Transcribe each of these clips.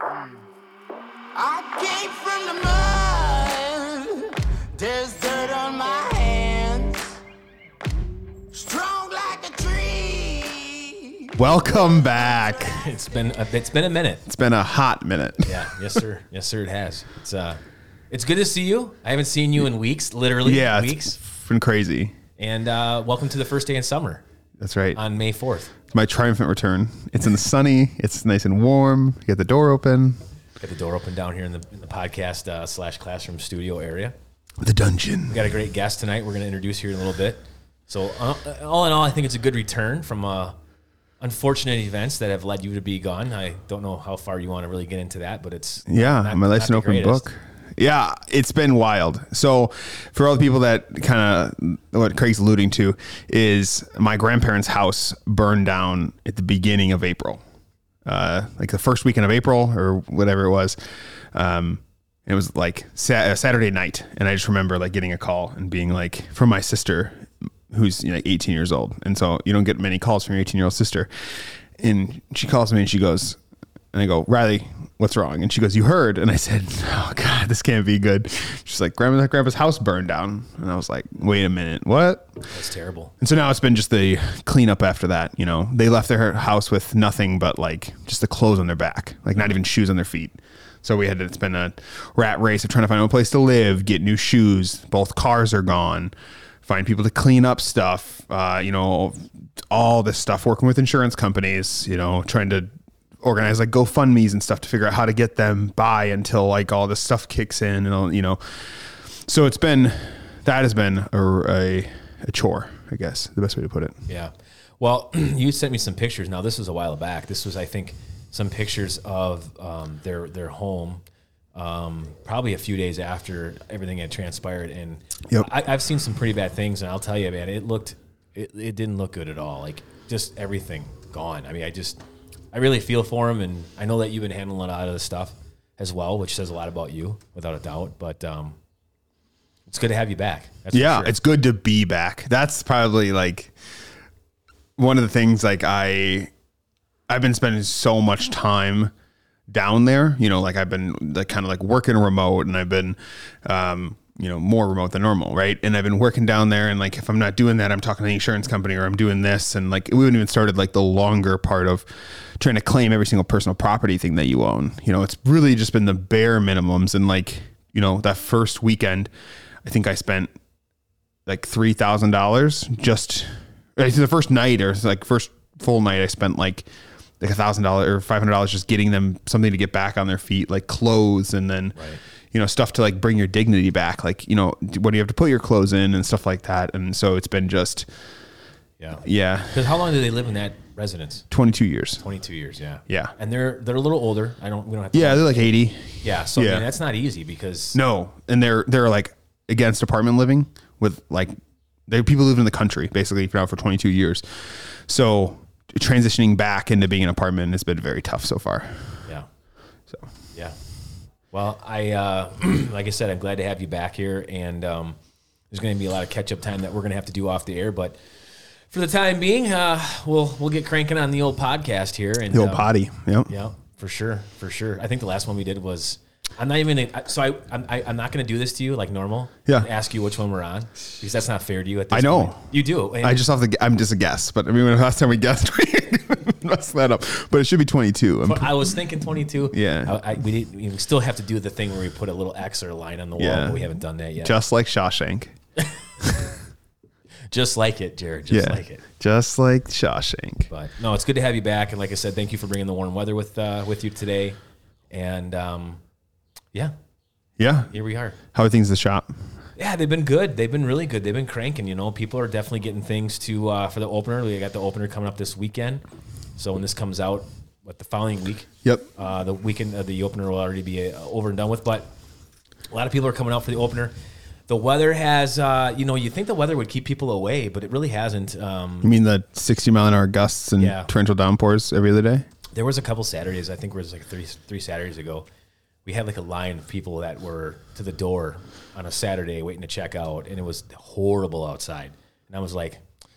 I came from the mud. There's dirt on my hands. Strong like a tree. Welcome back. It's been a, it's been a minute. It's been a hot minute. Yeah, yes sir, yes sir. It has. It's uh, it's good to see you. I haven't seen you in weeks, literally Yeah, weeks. it's been crazy. And uh, welcome to the first day in summer That's right. on May fourth. My triumphant return. It's in the sunny. It's nice and warm. You got the door open. Got the door open down here in the, in the podcast uh, slash classroom studio area. The dungeon. We got a great guest tonight. We're going to introduce here in a little bit. So uh, all in all, I think it's a good return from uh, unfortunate events that have led you to be gone. I don't know how far you want to really get into that, but it's Yeah, not- my life's an open greatest. book. Yeah, it's been wild. So, for all the people that kind of what Craig's alluding to is my grandparents' house burned down at the beginning of April, uh, like the first weekend of April or whatever it was. Um, it was like sa- uh, Saturday night, and I just remember like getting a call and being like from my sister, who's you know 18 years old, and so you don't get many calls from your 18 year old sister. And she calls me and she goes, and I go, Riley, what's wrong? And she goes, You heard? And I said, Oh God, this can't be good. She's like, Grandma, grandpa's house burned down. And I was like, Wait a minute, what? That's terrible. And so now it's been just the cleanup after that. You know, they left their house with nothing but like just the clothes on their back, like not even shoes on their feet. So we had to, it's been a rat race of trying to find a place to live, get new shoes. Both cars are gone. Find people to clean up stuff. Uh, you know, all this stuff. Working with insurance companies. You know, trying to organize like GoFundmes and stuff to figure out how to get them by until like all this stuff kicks in and all, you know. So it's been that has been a, a, a chore, I guess, the best way to put it. Yeah. Well, you sent me some pictures. Now this was a while back. This was, I think, some pictures of um, their their home. Um, probably a few days after everything had transpired, and Yep. I, I've seen some pretty bad things. And I'll tell you, man, it looked, it, it didn't look good at all. Like just everything gone. I mean, I just, I really feel for him, and I know that you've been handling a lot of this stuff as well, which says a lot about you, without a doubt. But um, it's good to have you back. That's Yeah, sure. it's good to be back. That's probably like one of the things like I I've been spending so much time down there, you know, like I've been like kind of like working remote and I've been um you know, more remote than normal, right? And I've been working down there and like if I'm not doing that, I'm talking to the insurance company or I'm doing this and like we haven't even started like the longer part of trying to claim every single personal property thing that you own. You know, it's really just been the bare minimums and like, you know, that first weekend I think I spent like three thousand dollars just the first night or like first full night I spent like like a thousand dollars or five hundred dollars just getting them something to get back on their feet, like clothes and then you know stuff to like bring your dignity back, like you know what do you have to put your clothes in and stuff like that. And so it's been just yeah. yeah, Because how long do they live in that residence? twenty two years. 22 years, yeah. Yeah. And they're they're a little older. I don't we don't have to Yeah, they're like eighty. Yeah, so I Yeah. mean that's not easy because No, and they're they're like against apartment living with like they people live in the country basically now for 22 years. So transitioning back into being an apartment has been very tough so far. Yeah. So Yeah. Well, I uh like I said, I'm glad to have you back here and um there's going to be a lot of catch up time that we're going to have to do off the air, but for the time being, uh we'll we'll get cranking on the old podcast here and the old uh, potty. Yep. Yeah, for sure, for sure. I think the last one we did was. I'm not even. So I, I'm, I, I'm not going to do this to you like normal. Yeah. and Ask you which one we're on because that's not fair to you. At this I know. point. you do. And I just have to. I'm just a guess, but I mean, the last time we guessed, we messed that up. But it should be 22. I'm- I was thinking 22. Yeah. I, I, we, we still have to do the thing where we put a little X or a line on the wall, Yeah. but we haven't done that yet. just like Shawshank. Just like it, Jared. Just yeah. like it. Just like Shawshank. But no, it's good to have you back. And like I said, thank you for bringing the warm weather with uh, with you today. And um, yeah, Yeah. here we are. How are things at the shop? Yeah, they've been good. They've been really good. They've been cranking. You know, people are definitely getting things to uh, for the opener. We got the opener coming up this weekend. So when this comes out, what the following week, Yep. uh, the weekend of the opener will already be uh, over and done with. But a lot of people are coming out for the opener. The weather has, uh, you know, you think the weather would keep people away, but it really hasn't. Um, You mean the 60 mile an hour gusts and Yeah. torrential downpours every other day? there was a couple Saturdays. I think it was like three three Saturdays ago. We had like a line of people that were to the door on a Saturday waiting to check out, and it was horrible outside. And I was like,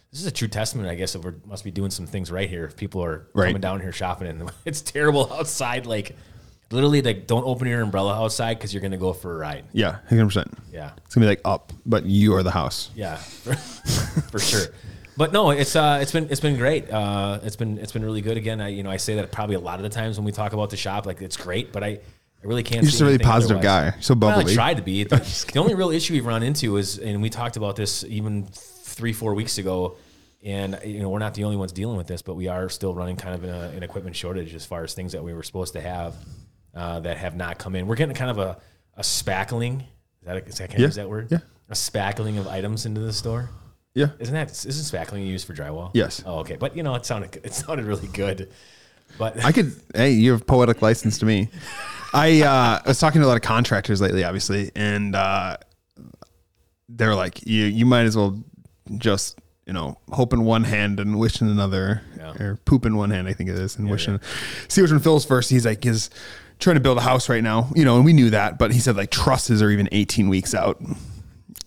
"This is a true testament, I guess, that we must be doing some things right here. If people are Right. coming down here shopping, and it's terrible outside. Like literally like don't open your umbrella outside because you're gonna go for a ride. Yeah, hundred percent. Yeah, It's gonna be like up, but you are the house. yeah, for sure. But no, it's uh, it's been it's been great. Uh, it's been it's been really good. Again, I you know I say that probably a lot of the times when we talk about the shop, like it's great, but I, I really can't. You're just a really positive otherwise. guy. So Well, I bubbly. tried to be. The, the only real issue we've run into is, and we talked about this even three, four weeks ago, and you know we're not the only ones dealing with this, but we are still running kind of in a, an equipment shortage as far as things that we were supposed to have uh, that have not come in. We're getting kind of a, a spackling. Is that, a, is that can I Yeah. use that word? Yeah. A spackling of items into the store. Yeah. Isn't that isn't spackling used for drywall? Yes. Oh, okay. But you know, it sounded it sounded really good. But I could. Hey, you have poetic license to me. I uh, was talking to a lot of contractors lately, obviously, and uh, they're like, you you might as well just you know hope in one hand and wish in another, Yeah. or poop in one hand, I think it is, and wish in. See which one fills first. He's like, is trying to build a house right now, you know, and we knew that, but he said like trusses are even 18 weeks out.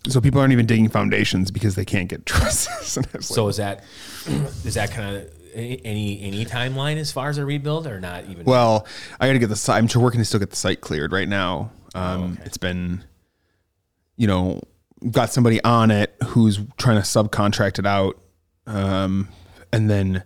So people aren't even digging foundations because they can't get trusses. Was like, so is that is that kind of any any timeline as far as a rebuild or not even? Well, I got to get the site. I'm working to still get the site cleared right now. Um, Oh, okay. It's been, you know, got somebody on it who's trying to subcontract it out, um, and then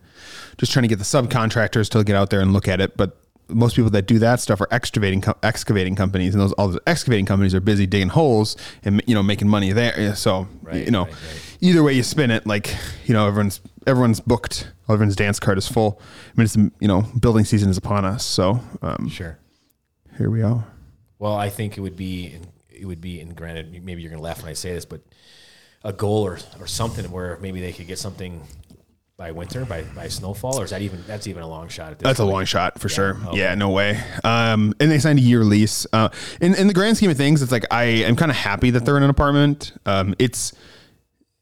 just trying to get the subcontractors to get out there and look at it. But most people that do that stuff are excavating excavating companies, and those all the excavating companies are busy digging holes and you know making money there. So Right, you know, right, right. Either way you spin it, like you know, everyone's everyone's booked. Everyone's dance card is full. I mean, it's you know, building season is upon us. So um, sure. here we are. Well, I think it would be it would be, and granted, maybe you're gonna laugh when I say this, but a goal or or something where maybe they could get something by winter, by by snowfall, or is that even that's even a long shot at this? That's a long shot for sure. Okay. Yeah, no way. Um, and they signed a year lease. Uh, in in the grand scheme of things, it's like I am kind of happy that they're in an apartment. Um, it's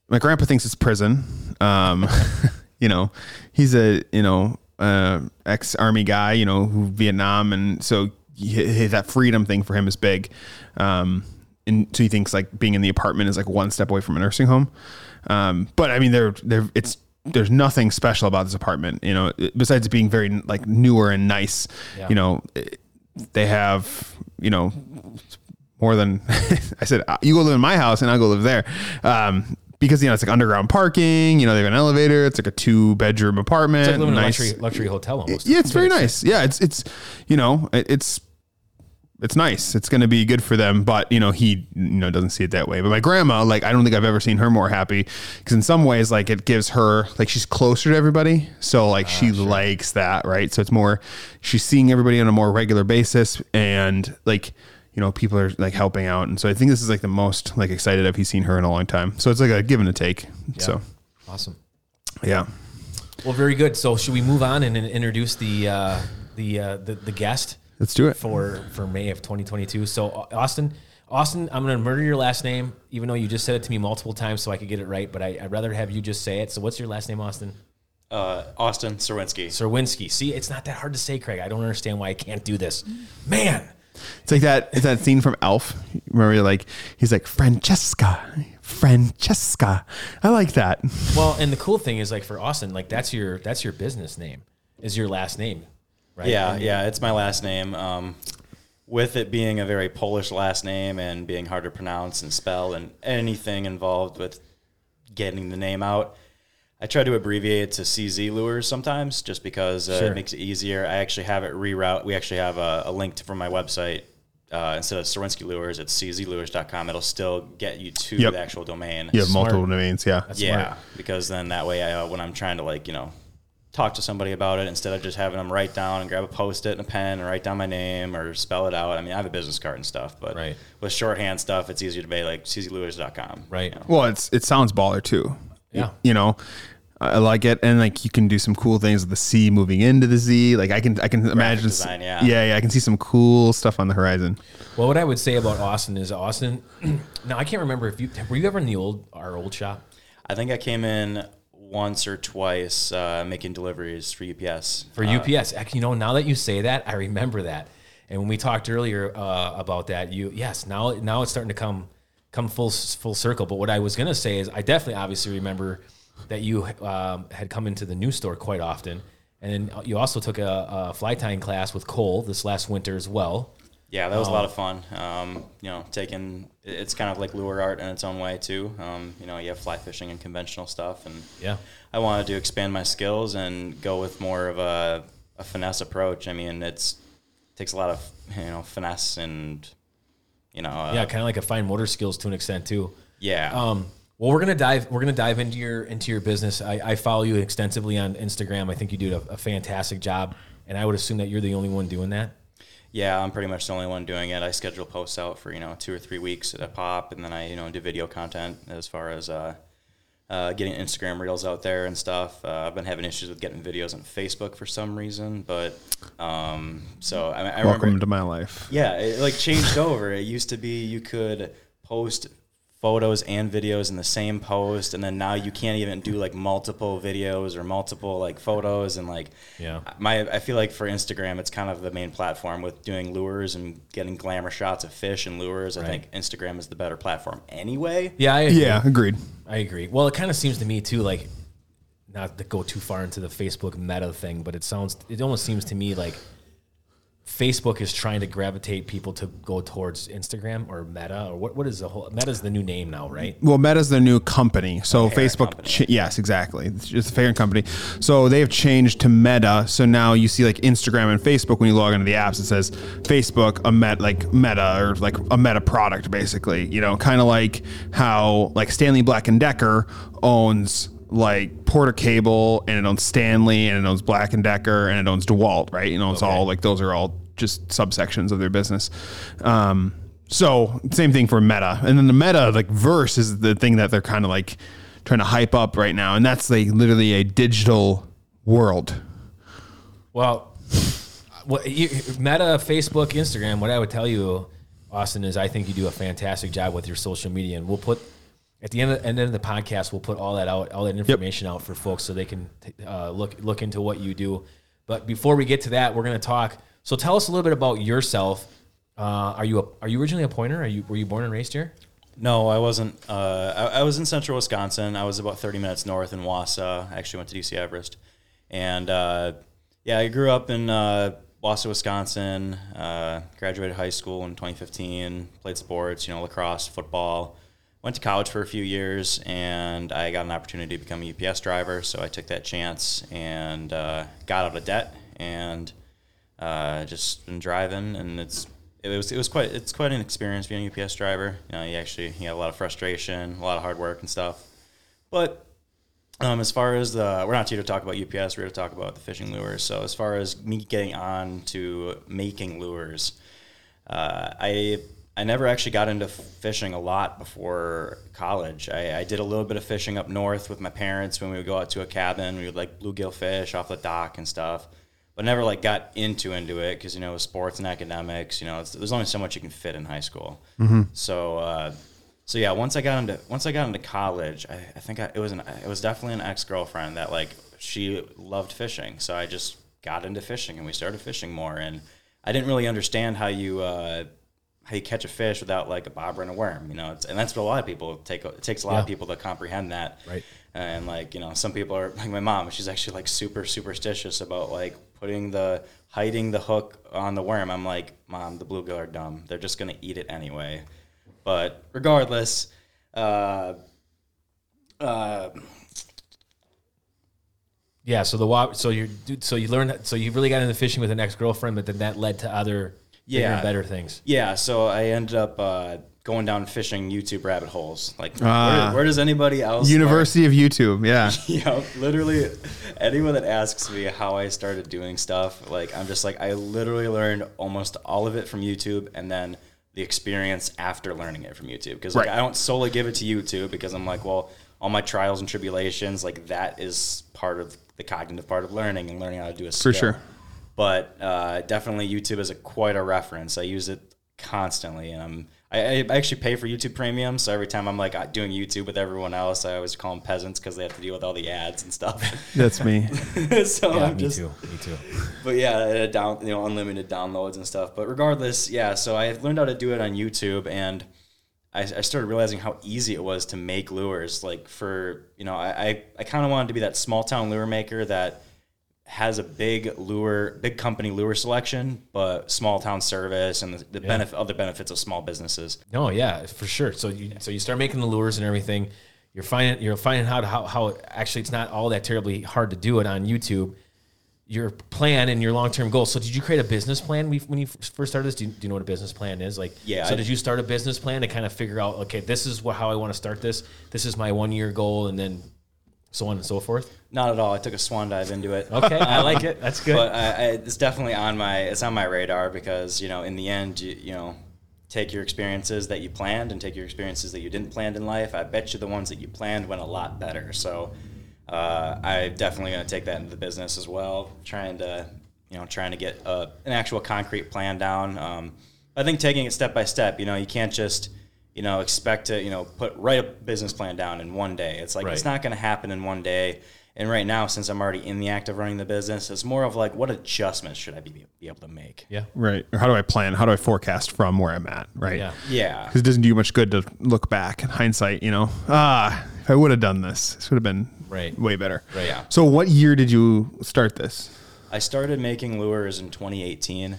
my grandpa thinks it's prison. Um, you know, he's a you know uh, ex army guy. You know, who Vietnam, and so he, that freedom thing for him is big. Um, and so he thinks like being in the apartment is like one step away from a nursing home. Um, but I mean, they're they're it's there's nothing special about this apartment, you know, besides being very like newer and nice. Yeah. You know, they have you know more than I said. uh, You go live in my house, and I'll go live there. Um, because you know it's like underground parking. You know they have an elevator. It's like a two bedroom apartment. It's like living in a nice- luxury luxury hotel almost. yeah, it's very nice. Yeah, it's it's you know it, it's it's nice. It's going to be good for them, but you know he you know doesn't see it that way. But my grandma, like I don't think I've ever seen her more happy because in some ways, like it gives her like she's closer to everybody, so like she ah, likes that, right? So it's more she's seeing everybody on a more regular basis, and like you know people are like helping out, and so I think this is like the most like excited I've seen her in a long time. So it's like a give and a take. So Awesome. yeah. Well, very good. So should we move on and, and introduce the uh, the, uh, the the guest? Let's do it. for for May of 2022. So uh, Austin, Austin, I'm going to murder your last name, even though you just said it to me multiple times, so I could get it right. But I, I'd rather have you just say it. So what's your last name, Austin? Uh, Austin Czerwinski. Czerwinski. See, it's not that hard to say, Craig. I don't understand why I can't do this. Man, It's like that. It's that scene from Elf. Remember, like he's like Francesca, Francesca. I like that. well, and the cool thing is, like for Austin, like that's your that's your business name, is your last name, right? Yeah, And- yeah, it's my last name. Um, with it being a very Polish last name and being hard to pronounce and spell and anything involved with getting the name out, I try to abbreviate it to CZ Lures sometimes just because uh, Sure. it makes it easier. I actually have it reroute. We actually have a, a link to, from my website. Uh, instead of Czerwinski Lures, it's czlures.com. It'll still get you to Yep. the actual domain. You have Smart. multiple domains. Yeah. yeah, smart. because then that way, I, uh, when I'm trying to like you know talk to somebody about it, instead of just having them write down and grab a post-it and a pen and write down my name or spell it out. I mean, I have a business card and stuff, but Right. with shorthand stuff, it's easier to be like czlures.com. Right. you know. Well, it's it sounds baller too. Yeah. You know, I I like it, and like you can do some cool things with the C moving into the Z. Like I can I can imagine. design, yeah. yeah, yeah. I can see some cool stuff on the horizon. Well, what I would say about Austin is Austin. now I can't remember if you were you ever in the old our old shop. I think I came in once or twice uh, making deliveries for UPS. for Uh, UPS. Actually, you know, now that you say that, I remember that. And when we talked earlier uh, about that, you yes, now now it's starting to come come full full circle. But what I was gonna say is, I definitely obviously remember that you um, had come into the new store quite often, and then you also took a, a fly tying class with Cole this last winter as well. Yeah, that was a lot of fun. Um, you know, taking it's kind of like lure art in its own way too. Um, you know, you have fly fishing and conventional stuff, and Yeah. I wanted to expand my skills and go with more of a, a finesse approach. I mean, it's takes a lot of you know finesse and you know uh, Yeah, kind of like a fine motor skills to an extent too. yeah Um, well, we're gonna dive. We're gonna dive into your into your business. I, I follow you extensively on Instagram. I think you do a, a fantastic job, and I would assume that you're the only one doing that. yeah. I'm pretty much the only one doing it. I schedule posts out for you know two or three weeks at a pop, and then I you know do video content as far as uh, uh, getting Instagram reels out there and stuff. Uh, I've been having issues with getting videos on Facebook for some reason, but um, so I, I remember Welcome to my life. Yeah, it like changed over. It used to be you could post photos and videos in the same post, and then now you can't even do like multiple videos or multiple like photos and like Yeah. My I feel like for Instagram, it's kind of the main platform with doing lures and getting glamour shots of fish and lures. I think Instagram is the better platform anyway. Yeah, I agree. Yeah, agreed. I agree. Well, it kind of seems to me too, like not to go too far into the Facebook meta thing, but it sounds, it almost seems to me like Facebook is trying to gravitate people to go towards Instagram or Meta or what? What is the whole? Meta's the new name now, right? Well, Meta's the new company. So Facebook, company. ch- yes, exactly. It's just a parent company. So they've changed to Meta. So now you see like Instagram and Facebook when you log into the apps, it says Facebook, a met like Meta or like a Meta product, basically. You know, kind of like how like Stanley Black and Decker owns like Porter Cable and it owns Stanley and it owns Black and Decker and it owns DeWalt, right? You know, it's all like those are all just subsections of their business. Um, so same thing for Meta, and then the Meta like verse is the thing that they're kind of like trying to hype up right now, and that's like literally a digital world. Well, what you, Meta, Facebook, Instagram. What I would tell you, Austin, is I think you do a fantastic job with your social media, and we'll put at the end of, end of the podcast, we'll put all that out, all that information out for folks so they can uh, look look into what you do. But before we get to that, we're going to talk. So tell us a little bit about yourself. Uh, are you a, are you originally a pointer? Are you were you born and raised here? No, I wasn't. Uh, I, I was in central Wisconsin. I was about 30 minutes north in Wausau. I actually went to DC Everest. And uh, yeah, I grew up in uh, Wausau, Wisconsin. Uh, graduated high school in 2015. Played sports, you know, lacrosse, football. Went to college for a few years, and I got an opportunity to become a UPS driver. So I took that chance and uh, got out of debt and uh, just been driving, and it's it was it was quite it's quite an experience being a UPS driver. You know, you actually you got a lot of frustration, a lot of hard work and stuff. But um, as far as the we're not here to talk about UPS, we're here to talk about the fishing lures. So as far as me getting on to making lures, uh, I I never actually got into fishing a lot before college. I, I did a little bit of fishing up north with my parents when we would go out to a cabin. We would like bluegill fish off the dock and stuff, but never like got into into it because you know sports and academics. You know, it's, there's only so much you can fit in high school. So. Uh, so yeah, once I got into once I got into college, I, I think I, it was an it was definitely an ex girlfriend that like she loved fishing, so I just got into fishing and we started fishing more. And I didn't really understand how you uh, how you catch a fish without like a bobber and a worm, you know. It's, and that's what a lot of people take. It takes a lot of people to comprehend that, Right. And like you know, some people are like my mom. She's actually like super superstitious about like putting the hiding the hook on the worm. I'm like, mom, the bluegill are dumb. They're just gonna eat it anyway. But regardless, uh, uh, Yeah. So the so you so you learned so you really got into fishing with an ex girlfriend, but then that led to other Yeah. and better things. yeah, so I ended up uh, going down fishing YouTube rabbit holes. Like, Ah. where, where does anybody else? University of YouTube, yeah. yeah, literally anyone that asks me how I started doing stuff, like I'm just like I literally learned almost all of it from YouTube and then the experience after learning it from YouTube because like Right. I don't solely give it to YouTube because I'm like, well, all my trials and tribulations, like that is part of the cognitive part of learning and learning how to do a skill. sure. But uh, definitely YouTube is a quite a reference. I use it constantly, and I'm I, I actually pay for YouTube Premium. So every time I'm like uh, doing YouTube with everyone else, I always call them peasants because they have to deal with all the ads and stuff. That's me. so Yeah, I'm me just too. Me too. but yeah, uh, down you know unlimited downloads and stuff. But regardless, yeah. So I learned how to do it on YouTube, and I, I started realizing how easy it was to make lures. Like for you know, I I, I kind of wanted to be that small town lure maker that has a big lure, big company lure selection, but small town service and the, the benefit, other benefits of small businesses. No, yeah, for sure. So you so you start making the lures and everything. You're finding you're finding out how how actually it's not all that terribly hard to do it on YouTube. Your plan and your long term goal. So did you create a business plan when you first started this? Do you, do you know what a business plan is? Like, Yeah, So I- did you start a business plan to kind of figure out okay, this is what how I want to start this. This is my one year goal, and then so on and so forth. Not at all. I took a swan dive into it. Okay, I like it. That's good. But I, I, it's definitely on my it's on my radar because you know in the end you, you know take your experiences that you planned and take your experiences that you didn't plan in life. I bet you the ones that you planned went a lot better. So uh, I'm definitely going to take that into the business as well. Trying to you know trying to get a, an actual concrete plan down. Um, I think taking it step by step. You know you can't just you know expect to you know put write a business plan down in one day. It's like it's not going to happen in one day. And right now, since I'm already in the act of running the business, it's more of like, what adjustments should I be, be able to make? yeah. Right. Or how do I plan? How do I forecast from where I'm at? Right. Yeah. Yeah. Because it doesn't do you much good to look back in hindsight, you know, ah, if I would have done this, this would have been Right. way better. Right. Yeah. So what year did you start this? I started making lures in 2018,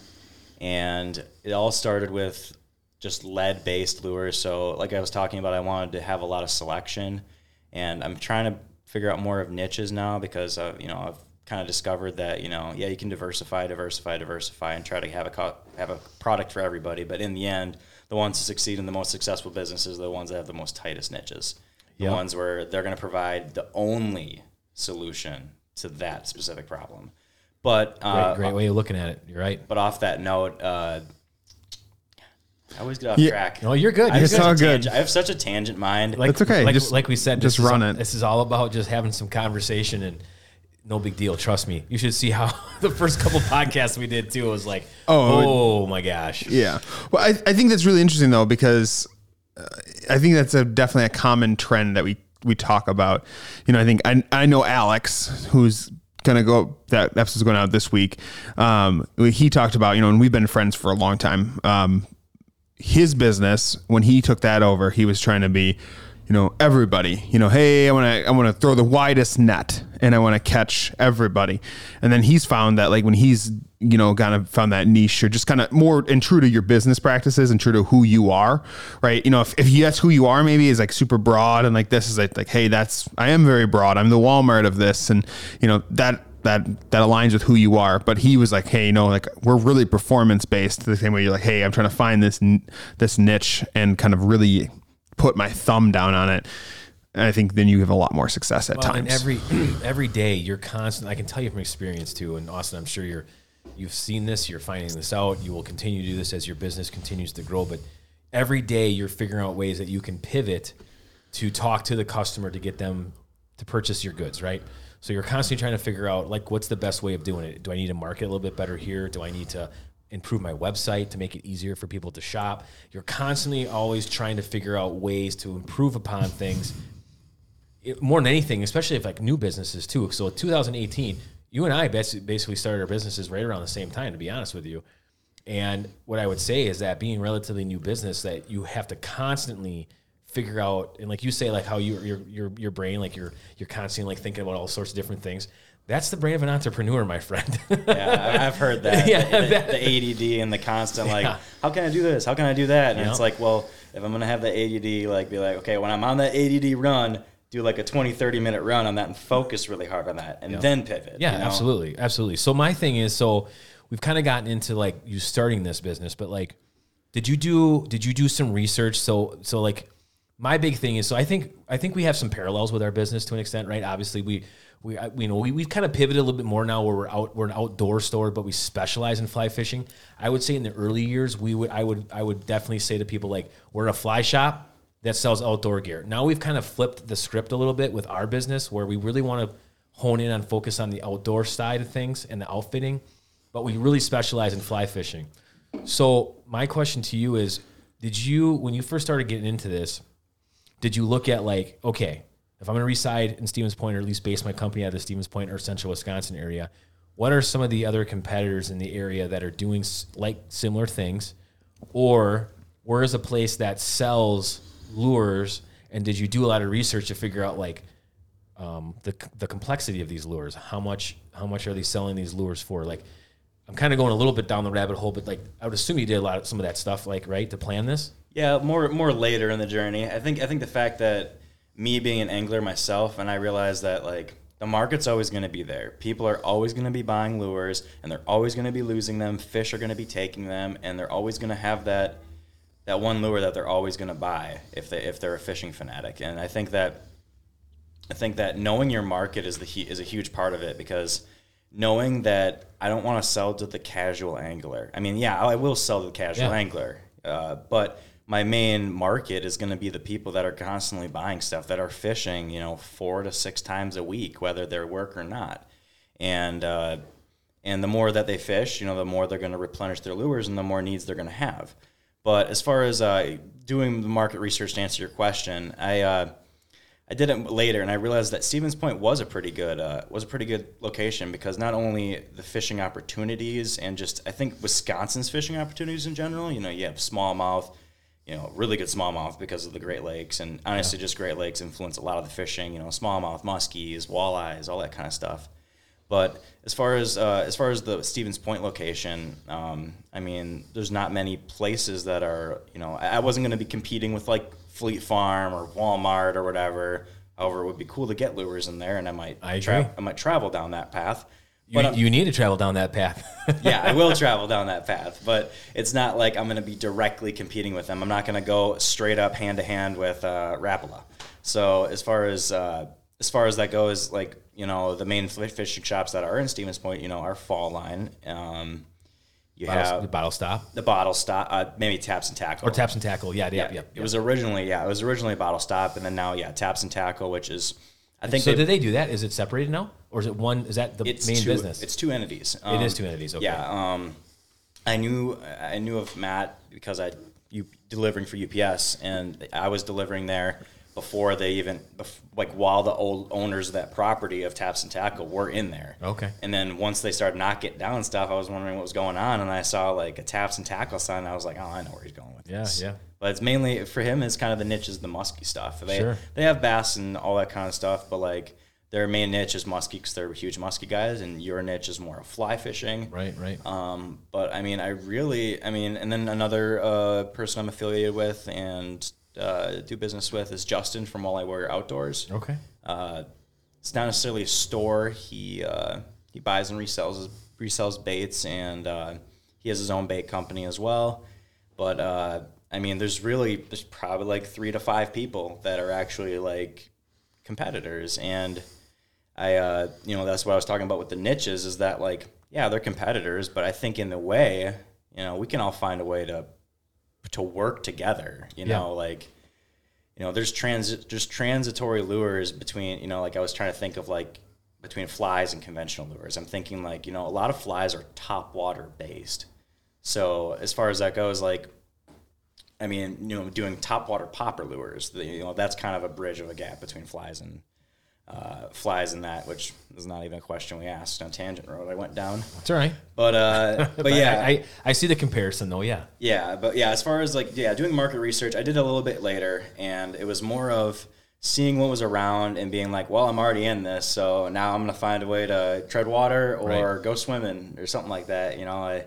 and it all started with just lead based lures. So, like I was talking about, I wanted to have a lot of selection, and I'm trying to figure out more of niches now because uh, you know I've kind of discovered that you know yeah you can diversify, diversify, diversify, and try to have a co- have a product for everybody. But in the end, the ones that succeed in the most successful businesses are the ones that have the most tightest niches. The Yeah. ones where they're going to provide the only solution to that specific problem. But Great, uh, great way of looking at it. You're right. but off that note, uh, I always get off Yeah. track. No, you're good. I have, You're It's such all a good. tangent- I have such a tangent mind. Like, That's okay. Like, Just- like we said, just is run all- it. This is all about just having some conversation and no big deal. Trust me. You should see how the first couple podcasts we did too was like, Oh, oh, my gosh. Yeah. Well, I, I think that's really interesting though, because uh, I think that's a definitely a common trend that we, we talk about. You know, I think I, I know Alex, who's gonna go that episode's going out this week. Um, he talked about you know, and we've been friends for a long time. Um, his business when he took that over, he was trying to be, you know, everybody. You know, hey, I want to I want to throw the widest net and I want to catch everybody. And then he's found that like when he's you know kind of found that niche or just kind of more and true to your business practices and true to who you are, right? You know, if, if that's who you are, maybe is like super broad and like this is like like hey, that's I am very broad. I'm the Walmart of this, and you know that that that aligns with who you are. But he was like, hey, you know, like we're really performance based. The same way you're like, hey, I'm trying to find this this niche and kind of really put my thumb down on it. And I think then you have a lot more success at Well, and times. every every day you're constant. I can tell you from experience too. And Austin, I'm sure you're you've seen this. You're finding this out. You will continue to do this as your business continues to grow. But every day you're figuring out ways that you can pivot to talk to the customer to get them to purchase your goods. Right. So you're constantly trying to figure out like what's the best way of doing it. Do I need to market a little bit better here? Do I need to improve my website to make it easier for people to shop? You're constantly always trying to figure out ways to improve upon things it, more than anything, especially if like new businesses too. So 2018, you and I bas- basically started our businesses right around the same time, to be honest with you. And what I would say is that being relatively new business, that you have to constantly figure out, and like you say, like how you, your your your brain, like you're you're constantly like thinking about all sorts of different things. That's the brain of an entrepreneur, my friend. yeah, I've heard that. Yeah, the, that- the ADD and the constant like, Yeah. how can I do this? How can I do that? And Yeah. it's like, well, if I'm gonna have the ADD, like, be like, okay, when I'm on that ADD run, do like a 20, 30 minute run on that and focus really hard on that, and then pivot. Yeah, you know? absolutely, absolutely. So my thing is, so we've kind of gotten into like you starting this business, but like, did you do did you do some research? So so like, my big thing is, so I think I think we have some parallels with our business to an extent, right? Obviously, we we you know we we've kind of pivoted a little bit more now where we're out we're an outdoor store, but we specialize in fly fishing. I would say in the early years, we would I would I would definitely say to people like we're a fly shop that sells outdoor gear. Now we've kind of flipped the script a little bit with our business where we really want to hone in on focus on the outdoor side of things and the outfitting, but we really specialize in fly fishing. So my question to you is, did you when you first started getting into this, did you look at like, okay, if I'm going to reside in Stevens Point or at least base my company out of the Stevens Point or Central Wisconsin area, what are some of the other competitors in the area that are doing like similar things, or where is a place that sells lures? And did you do a lot of research to figure out like um, the the complexity of these lures. How much how much are they selling these lures for? Like, I'm kind of going a little bit down the rabbit hole, but like I would assume you did a lot of some of that stuff, like right to plan this. Yeah, more more later in the journey. I think I think the fact that me being an angler myself, and I realized that like the market's always going to be there. People are always going to be buying lures, and they're always going to be losing them. Fish are going to be taking them, and they're always going to have that that one lure that they're always going to buy if they if they're a fishing fanatic. And I think that I think that knowing your market is the is a huge part of it because knowing that I don't want to sell to the casual angler. I mean, yeah, I will sell to the casual Yeah. angler, uh, but my main market is going to be the people that are constantly buying stuff that are fishing, you know, four to six times a week, whether they're work or not, and uh, and the more that they fish, you know, the more they're going to replenish their lures and the more needs they're going to have. But as far as uh, doing the market research to answer your question, I uh, I did it later, and I realized that Stevens Point was a pretty good uh, was a pretty good location because not only the fishing opportunities and just I think Wisconsin's fishing opportunities in general. You know, you have smallmouth, you know, really good smallmouth because of the Great Lakes, and honestly, just Great Lakes influence a lot of the fishing. You know, smallmouth, muskies, walleyes, all that kind of stuff. But as far as uh, as far as the Stevens Point location, um, I mean, there's not many places that are you know I I wasn't going to be competing with like Fleet Farm or Walmart or whatever. However, it would be cool to get lures in there, and I might I tra-. I might travel down that path. You, But you need to travel down that path. yeah, I will travel down that path, but it's not like I'm going to be directly competing with them. I'm not going to go straight up hand to hand with uh, Rapala. So as far as uh, as far as that goes, like you know, the main fishing shops that are in Stevens Point, you know, are Fall Line. Um, you bottle, have the bottle stop the bottle stop, uh, maybe Taps and Tackle or taps and tackle. Yeah, yeah, Yeah, yeah. it was originally yeah, it was originally Bottle Stop, and then now yeah, Taps and Tackle, which is I think So they- did they do that? Is it separated now, or is it one? Is that the main two, business? It's two entities. It is two entities, okay. Yeah. Um, I knew I knew of Matt because I you delivering for UPS, and I was delivering there before they even like while the old owners of that property of Taps and Tackle were in there. Okay. And then once they started knocking down stuff, I was wondering what was going on, and I saw like a Taps and Tackle sign. And I was like, oh, I know where he's going with Yeah, this. yeah. But it's mainly for him. It's kind of the niche is the musky stuff. They Sure. they have bass and all that kind of stuff, but like their main niche is muskie because they're huge musky guys, and your niche is more of fly fishing. right, right. Um, but I mean, I really, I mean, and then another uh, person I'm affiliated with and uh, do business with is Justin from All I Warrior Outdoors. okay. Uh, it's not necessarily a store. He uh, he buys and resells resells baits, and uh, he has his own bait company as well. But uh, I mean, there's really there's probably like three to five people that are actually like competitors, and I uh, you know that's what I was talking about with the niches is that like yeah they're competitors, but I think in the way you know we can all find a way to to work together. You Yeah. know like you know, there's trans just transitory lures between, you know, like I was trying to think of like between flies and conventional lures. I'm thinking like, you know, a lot of flies are top water based. So as far as that goes, like, I mean, you know, doing top water popper lures, the, you know, that's kind of a bridge of a gap between flies and uh, flies and that, which is not even a question we asked on tangent road I went down. That's all right. But uh, but yeah, I, I, I see the comparison though. Yeah. yeah, but yeah, as far as like yeah, doing market research, I did a little bit later, and it was more of seeing what was around and being like, well, I'm already in this, so now I'm gonna find a way to tread water or Right. go swimming or something like that. You know, I.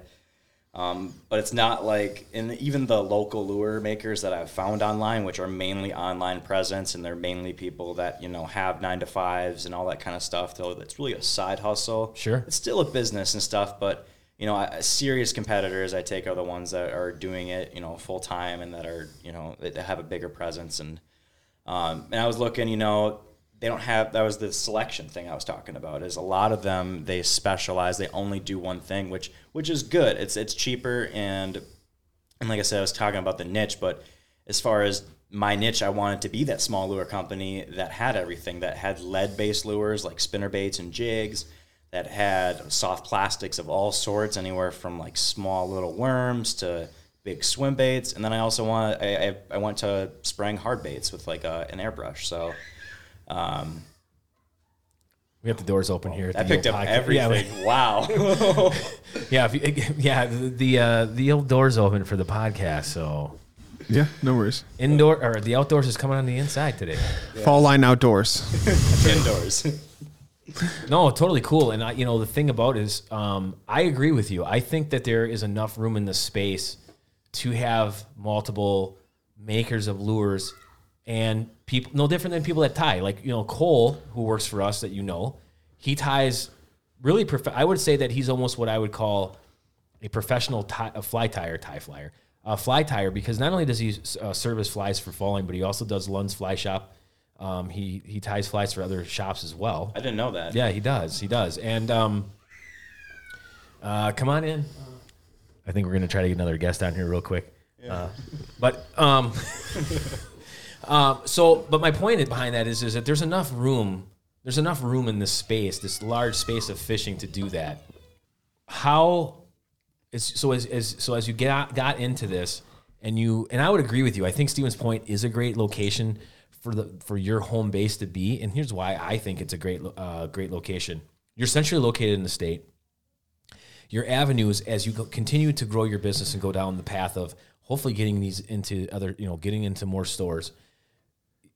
Um, but it's not like, and even the local lure makers that I've found online, which are mainly online presence, and they're mainly people that you know have nine to fives and all that kind of stuff. Though it's really a side hustle. Sure. it's still a business and stuff, but you know, I- serious competitors I take are the ones that are doing it, you know, full time and that are, you know, that have a bigger presence. And um, and I was looking, you know, they don't have that was the selection thing I was talking about. Is a lot of them they specialize, they only do one thing, which which is good. It's it's cheaper and and like I said, I was talking about the niche, but as far as my niche, I wanted to be that small lure company that had everything, that had lead based lures like spinner baits and jigs, that had soft plastics of all sorts, anywhere from like small little worms to big swim baits. And then I also want I, I, I went to spraying hard baits with like a, an airbrush. So We have the doors open here. At that the picked old up podcast. Yeah, we- everything. wow. Yeah, if you, yeah. The the, uh, the old doors open for the podcast. So Yeah, no worries. Indoor or the outdoors is coming on the inside today. Fall line outdoors. Indoors. No, totally cool. And I, you know, the thing about it is, um, I agree with you. I think that there is enough room in the space to have multiple makers of lures and people, no different than people that tie. Like, you know, Cole, who works for us that you know, he ties really, prof- I would say that he's almost what I would call a professional tie, a fly tire, tie flyer, a fly tire, because not only does he uh, service flies for Fall Line, but he also does Lund's Fly Shop. Um, he, he ties flies for other shops as well. I didn't know that. Yeah, he does. He does. And um, uh, come on in. I think we're gonna try to get another guest down here real quick. Uh, but um, um, so, but my point behind that is, is that there's enough room. There's enough room in this space, this large space of fishing, to do that. How is so as, as so as you get got into this, and you and I would agree with you. I think Stevens Point is a great location for the for your home base to be, and here's why I think it's a great uh, great location. You're centrally located in the state. Your avenues as you continue to grow your business and go down the path of hopefully getting these into other, you know, getting into more stores.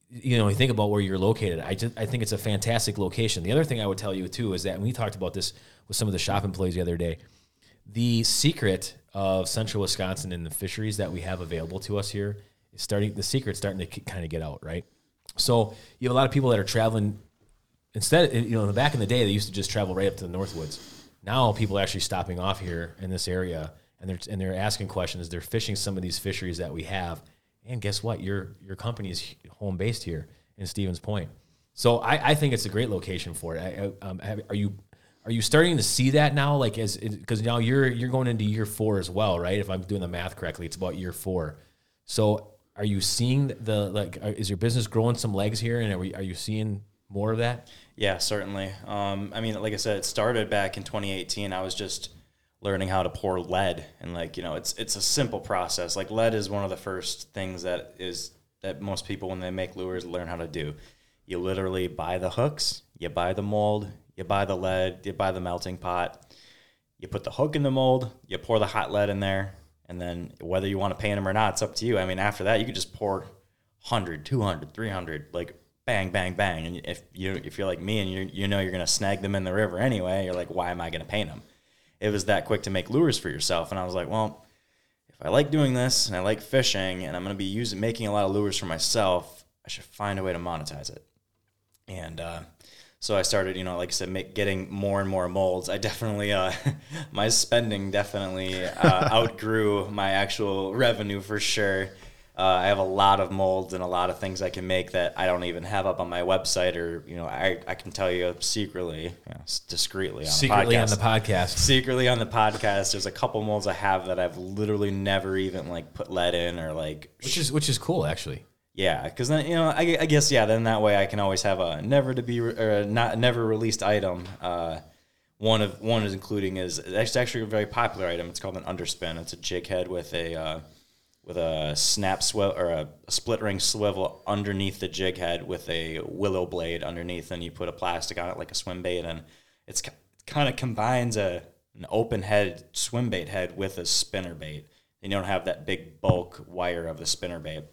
You know, you think about where you're located. I just I think it's a fantastic location. The other thing I would tell you too is that we talked about this with some of the shop employees the other day. The secret of central Wisconsin and the fisheries that we have available to us here is starting. The secret's starting to kind of get out, right? So you have a lot of people that are traveling. Instead, eh, you know, back in the day, they used to just travel right up to the Northwoods. Now people are actually stopping off here in this area, and they're and they're asking questions. They're fishing some of these fisheries that we have, and guess what? Your your company is home based here in Stevens Point. So I, I think it's a great location for it. I, um, are you are you starting to see that now? Like as because now you're you're going into year four as well, right? If I'm doing the math correctly, it's about year four. So are you seeing the like? Is your business growing some legs here, and are, we, are you seeing more of that? Yeah, certainly. Um, I mean, like I said, it started back in 2018. I was just learning how to pour lead, and like you know, it's it's a simple process. Like lead is one of the first things that is that most people when they make lures learn how to do. You literally buy the hooks, you buy the mold, you buy the lead, you buy the melting pot, you put the hook in the mold, you pour the hot lead in there, and then whether you want to paint them or not, it's up to you. I mean, after that, you could just pour 100, 200, 300, like bang, bang, bang. And if you if you're like me and you you know you're gonna snag them in the river anyway, you're like, why am I gonna paint them? It was that quick to make lures for yourself, and I was like, well, if I like doing this and I like fishing, and I'm gonna be using making a lot of lures for myself, I should find a way to monetize it. And uh, so I started, you know, like I said, make, getting more and more molds. I definitely, uh, my spending definitely uh, outgrew my actual revenue for sure. Uh, I have a lot of molds and a lot of things I can make that I don't even have up on my website, or you know, I, I can tell you secretly, you know, discreetly on Secretly the on the podcast. Secretly on the podcast, there's a couple molds I have that I've literally never even like put lead in or like which is which is cool actually. yeah, because then you know, I, I guess yeah. Then that way I can always have a never to be re- or a not never released item. Uh, one of one is including is it's actually a very popular item. It's called an underspin. It's a jig head with a uh, with a snap swivel or a, split ring swivel underneath the jig head with a willow blade underneath, and you put a plastic on it like a swim bait, and it's kind of combines a an open head swim bait head with a spinner bait. And you don't have that big bulk wire of the spinner bait.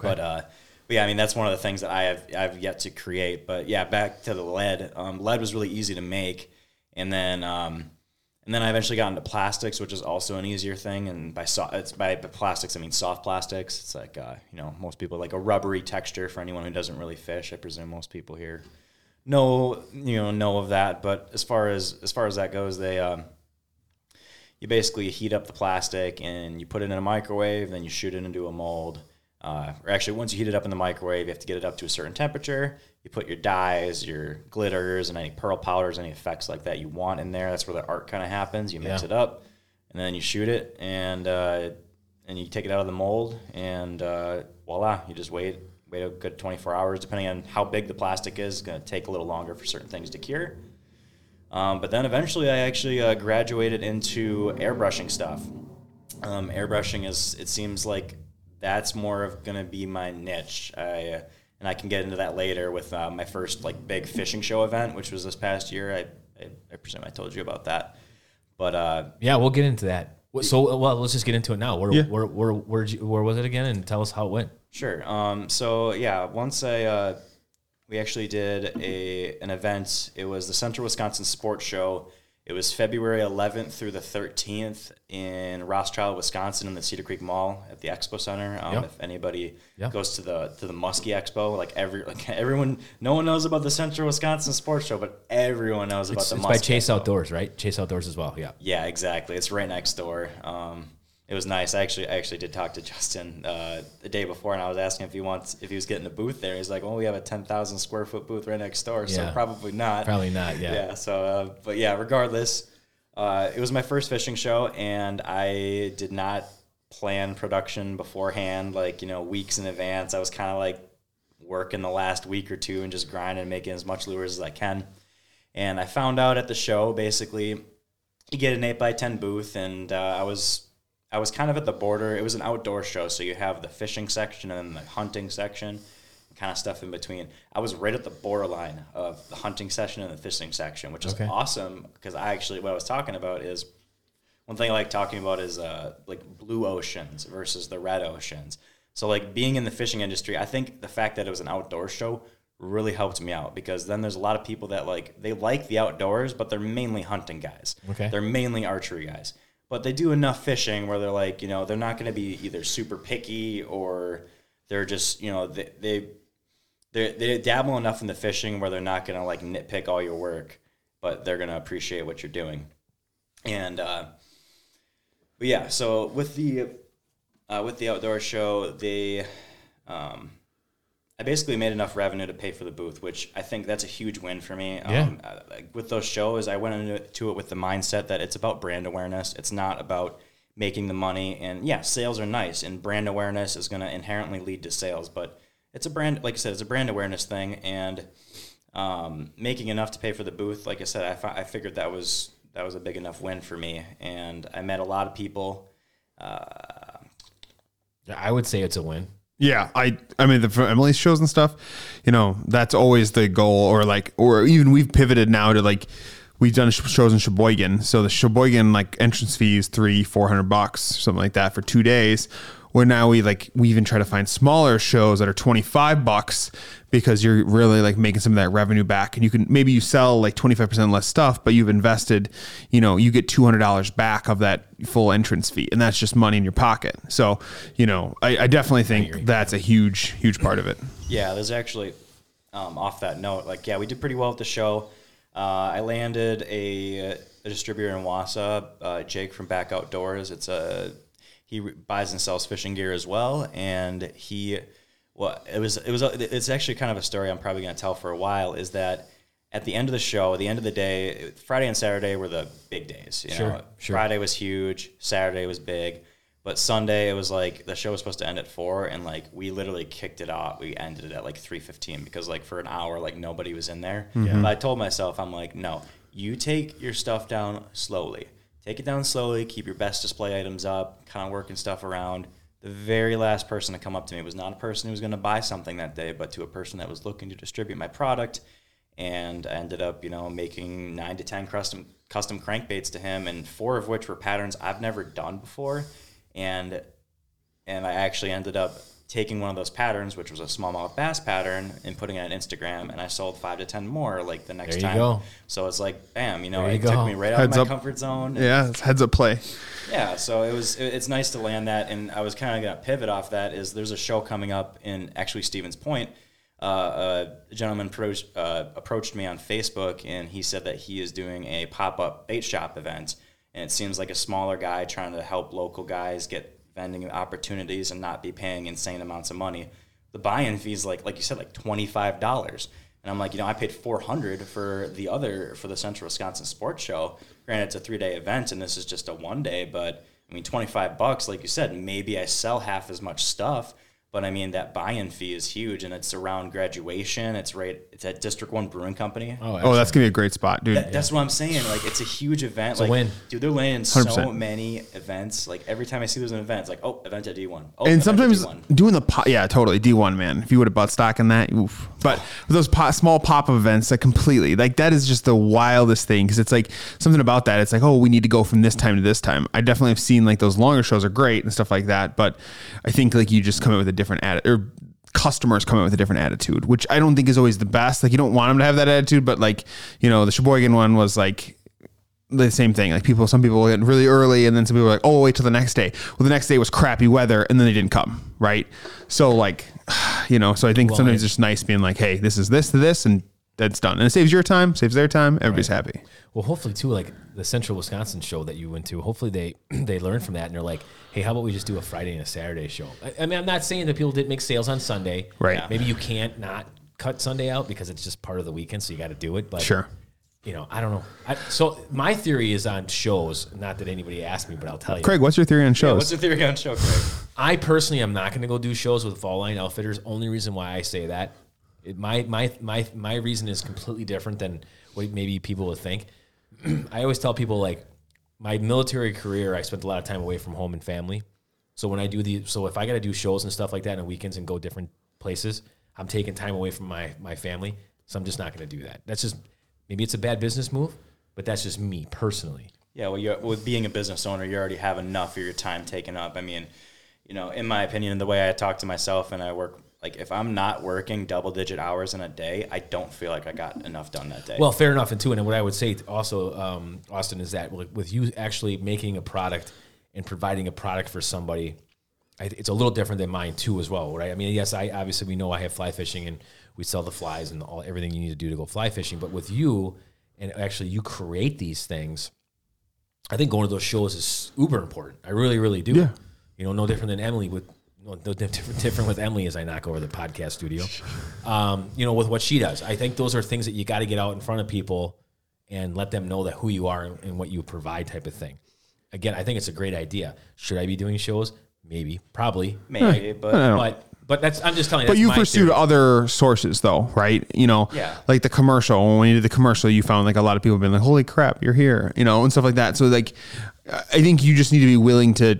But uh, but yeah, I mean that's one of the things that I have I've yet to create. But yeah, back to the lead. Um, lead was really easy to make, and then um, and then I eventually got into plastics, which is also an easier thing. And by so, it's by plastics, I mean soft plastics. It's like uh, you know most people like a rubbery texture for anyone who doesn't really fish. I presume most people here know you know know of that. But as far as as far as that goes, they um, you basically heat up the plastic and you put it in a microwave, then you shoot it into a mold. Uh, or actually, once you heat it up in the microwave, you have to get it up to a certain temperature. You put your dyes, your glitters, and any pearl powders, any effects like that you want in there. That's where the art kind of happens. You mix Yeah. it up, and then you shoot it, and uh, and you take it out of the mold, and uh, voila, you just wait wait a good 24 hours, depending on how big the plastic is. It's going to take a little longer for certain things to cure. Um, but then eventually, I actually uh, graduated into airbrushing stuff. Um, airbrushing is it seems like that's more of going to be my niche. I, uh, and I can get into that later with uh, my first like big fishing show event, which was this past year. I, I, I presume I told you about that. But uh, Yeah, we'll get into that. So well, let's just get into it now. Where Yeah. where where where, you, where was it again? And tell us how it went. Sure. Um, so yeah, once I uh, we actually did a an event. It was the Central Wisconsin Sports Show. It was February 11th through the 13th in Rothschild, Wisconsin, in the Cedar Creek Mall at the Expo Center. Um, Yep. If anybody Yeah. goes to the to the Muskie Expo, like every like everyone, no one knows about the Central Wisconsin Sports Show, but everyone knows about It's, the it's Muskie by Chase Expo. Outdoors, right? Chase Outdoors as well. Yeah. Yeah, exactly. It's right next door. Um, it was nice. I actually, I actually did talk to Justin uh, the day before, and I was asking if he wants, if he was getting a booth there. He's like, "Well, we have a ten thousand square foot booth right next door, so probably not." Probably not. Yeah. Yeah. So, uh, but yeah, regardless, uh, it was my first fishing show, and I did not plan production beforehand, like you know, weeks in advance. I was kind of like working the last week or two and just grinding, and making as much lures as I can. And I found out at the show, basically, you get an eight by ten booth, and uh, I was I was kind of at the border. It was an outdoor show, so you have the fishing section and then the hunting section, kind of stuff in between. I was right at the borderline of the hunting section and the fishing section, which is Okay. awesome because I actually what I was talking about is one thing I like talking about is uh, like blue oceans versus the red oceans. So like being in the fishing industry, I think the fact that it was an outdoor show really helped me out because then there's a lot of people that like they like the outdoors, but they're mainly hunting guys. Okay. They're mainly archery guys. But they do enough fishing where they're like, you know, they're not going to be either super picky or they're just, you know, they they they dabble enough in the fishing where they're not going to like nitpick all your work, but they're going to appreciate what you're doing. And uh but yeah, so with the uh, with the outdoor show, they um, I basically made enough revenue to pay for the booth, which I think that's a huge win for me. Yeah. Um, uh, like with those shows, I went into it, with the mindset that it's about brand awareness. It's not about making the money. And yeah, sales are nice, and brand awareness is going to inherently lead to sales. But it's a brand, like I said, it's a brand awareness thing, and um, making enough to pay for the booth. Like I said, I, fi- I figured that was that was a big enough win for me, and I met a lot of people. I would say it's a win. Yeah, I I mean the Emily's shows and stuff, you know, that's always the goal or like or even we've pivoted now to like we've done shows in Sheboygan. So the Sheboygan like entrance fee is 3 400 bucks, something like that for 2 days. Where now we like we even try to find smaller shows that are 25 bucks because you're really like making some of that revenue back and you can maybe you sell like 25% less stuff but you've invested, you know, you get $200 back of that full entrance fee and that's just money in your pocket. So, you know, I, I definitely think that's a huge, huge part of it. Yeah, there's actually um, off that note, like yeah, we did pretty well at the show. Uh, I landed a, a distributor in Wausau uh, Jake from Back Outdoors. It's a he buys and sells fishing gear as well, and he well, it was it was it's actually kind of a story I'm probably going to tell for a while. Is that at the end of the show, at the end of the day, Friday and Saturday were the big days. You Sure, know? sure. Friday was huge, Saturday was big. But Sunday it was like the show was supposed to end at four, and like we literally kicked it off. We ended it at like three fifteen because like for an hour like nobody was in there. But I told myself I'm like, no, you take your stuff down slowly. Take it down slowly. Keep your best display items up. Kind of working stuff around. The very last person to come up to me was not a person who was going to buy something that day, but to a person that was looking to distribute my product. And I ended up, you know, making nine to ten custom custom crankbaits to him, and four of which were patterns I've never done before. And and I actually ended up taking one of those patterns, which was a smallmouth bass pattern, and putting it on Instagram, and I sold five to ten more like the next There you time. go. So it's like, bam, you know, There you it took go. me right out Heads of my up. comfort zone. Yeah, it's heads up play. Yeah, so it was. it- It's nice to land that, and I was kind of gonna pivot off that. Is there's a show coming up in actually Stevens Point. Uh, a gentleman approached, uh, approached me on Facebook, and he said that he is doing a pop up bait shop event, and it seems like a smaller guy trying to help local guys get opportunities and not be paying insane amounts of money. The buy-in fee is like, like you said, like twenty five dollars. And I'm like, you know, I paid 400 for the other for the Central Wisconsin Sports Show. Granted, it's a three day event, and this is just a one day. But I mean, 25 bucks, like you said, maybe I sell half as much stuff. But I mean, that buy-in fee is huge, and it's around graduation. It's right. It's at District One Brewing Company. Oh, oh that's gonna be a great spot, dude. That- That's what I'm saying. Like, it's a huge event. a like, win. dude, they're laying so 100%. many events. Like every time I see there's an event, it's like, oh, event at D1. Oh, and event at sometimes D1. doing the po- yeah, totally D one man. If you would have butt stock in that, oof. But those pop, small pop up events, like completely, like that is just the wildest thing because it's like something about that. It's like, oh, we need to go from this time to this time. I definitely have seen like those longer shows are great and stuff like that, but I think like you just come up with a different attitude or customers come in with a different attitude, which I don't think is always the best. Like you don't want them to have that attitude, but like you know, the Sheboygan one was like the same thing. Like people, some people get really early, and then some people are like, "Oh, wait till the next day." Well, the next day was crappy weather, and then they didn't come. Right. So like, you know, so I think sometimes it's just nice being like, "Hey, this is this to this," and that's done, and it saves your time, saves their time. Everybody's happy. Well, hopefully too, like the Central Wisconsin show that you went to. Hopefully they they learn from that and they're like, hey, how about we just do a Friday and a Saturday show? I, I mean, I'm not saying that people didn't make sales on Sunday. Right. Yeah. Maybe you can't not cut Sunday out because it's just part of the weekend, so you got to do it. But Sure. you know, I don't know. I, so my theory is on shows. Not that anybody asked me, but I'll tell you. Craig, what's your theory on shows? What's your theory on show, Craig? I personally am not going to go do shows with Fall Line Outfitters. Only reason why I say that, it, my my my my reason is completely different than what maybe people would think. I always tell people like my military career, I spent a lot of time away from home and family. So when I do the, so if I got to do shows and stuff like that on weekends and go different places, I'm taking time away from my my family. So I'm just not going to do that. That's just maybe it's a bad business move, but that's just me personally. Yeah, well, with being a business owner, you already have enough of your time taken up. I mean, you know, in my opinion, the way I talk to myself and I work, like if I'm not working double digit hours in a day, I don't feel like I got enough done that day. Well, fair enough, and too, and what I would say also, um, Austin, is that with with you actually making a product and providing a product for somebody, it's a little different than mine too, as well, right? I mean, yes, I obviously we know I have fly fishing and we sell the flies and all everything you need to do to go fly fishing, but with you and actually you create these things, I think going to those shows is uber important. I really, really do. Yeah. You know, no different than Emily with no, no different, different with Emily as I knock over the podcast studio. Um, you know, with what she does, I think those are things that you got to get out in front of people and let them know that who you are and, and what you provide, type of thing. Again, I think it's a great idea. Should I be doing shows? Maybe, probably, maybe, but but but that's I'm just telling you. But you pursued theory. other sources though, right? You know, Yeah. like the commercial. When you did the commercial, you found like a lot of people have been like, "Holy crap, you're here," you know, and stuff like that. So like, I think you just need to be willing to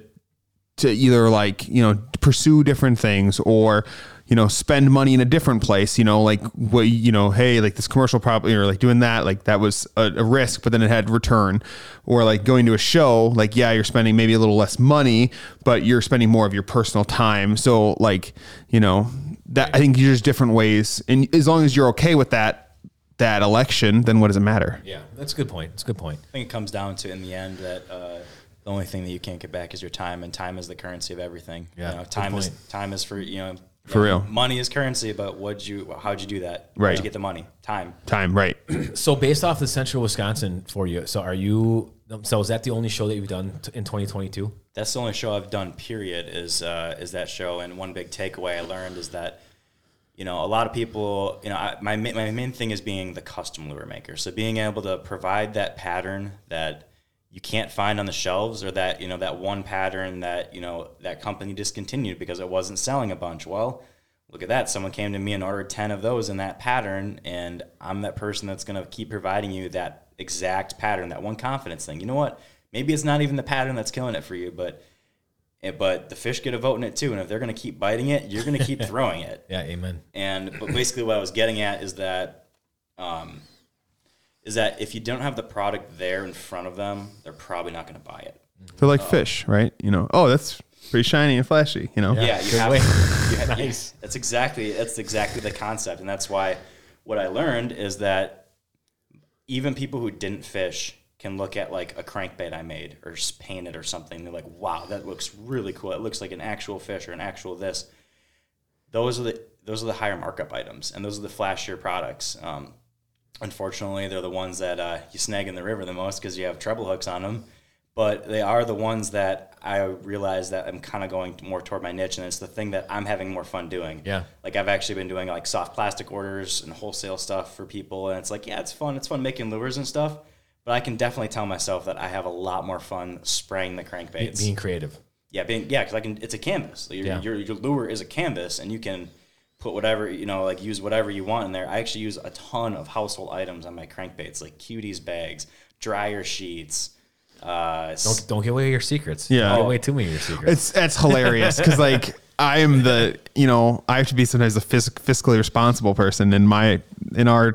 to either like you know pursue different things or you know spend money in a different place. You know, like what you know, hey, like this commercial probably or like doing that, like that was a, a risk, but then it had return. Or like going to a show, like yeah, you're spending maybe a little less money, but you're spending more of your personal time. So like you know that I think there's different ways, and as long as you're okay with that that election, then what does it matter? Yeah, that's a good point. It's a good point. I think it comes down to in the end that uh, the only thing that you can't get back is your time, and time is the currency of everything. Yeah, you know, time is time is for you know For you know, real. Money is currency, but what'd you how'd you do that? Right. How'd you get the money? Time. Time, right? So based off the Central Wisconsin for you, so are you? So is that the only show that you've done t- in 2022? That's the only show I've done. Period. Is uh, is that show? And one big takeaway I learned is that you know a lot of people. You know, I, my my main thing is being the custom lure maker. So being able to provide that pattern that you can't find on the shelves, or that you know that one pattern that you know that company discontinued because it wasn't selling a bunch. Well. Look at that. Someone came to me and ordered 10 of those in that pattern, and I'm that person that's going to keep providing you that exact pattern, that one confidence thing. You know what? Maybe it's not even the pattern that's killing it for you, but eh, but the fish get a vote in it too. And if they're going to keep biting it, you're going to keep throwing it. Yeah, amen. And but basically, what I was getting at is that, um, is that if you don't have the product there in front of them, they're probably not going to buy it. They're like fish, right? You know, oh, that's pretty shiny and flashy. You know, Yeah, you have. way. You have Nice. yeah, that's exactly that's exactly the concept, and that's why what I learned is that even people who didn't fish can look at like a crankbait I made or just painted or something. They're like, "Wow, that looks really cool. It looks like an actual fish or an actual this." Those are the those are the higher markup items, and those are the flashier products. Um, unfortunately, they're the ones that uh, you snag in the river the most because you have treble hooks on them. But they are the ones that I realize that I'm kind of going more toward my niche, and it's the thing that I'm having more fun doing. Yeah. Like I've actually been doing like soft plastic orders and wholesale stuff for people, and it's like, yeah, it's fun. It's fun making lures and stuff. But I can definitely tell myself that I have a lot more fun spraying the crankbaits. Being creative. Yeah, being yeah, because I can. It's a canvas. Your, Yeah. your your lure is a canvas, and you can put whatever you know, like use whatever you want in there. I actually use a ton of household items on my crankbaits, like cuties bags, dryer sheets. Uh, Don't don't give away your secrets. Yeah. don't give Oh. away too many of your secrets. it's it's hilarious because like I am the you know I have to be sometimes the phys- fiscally responsible person in my in our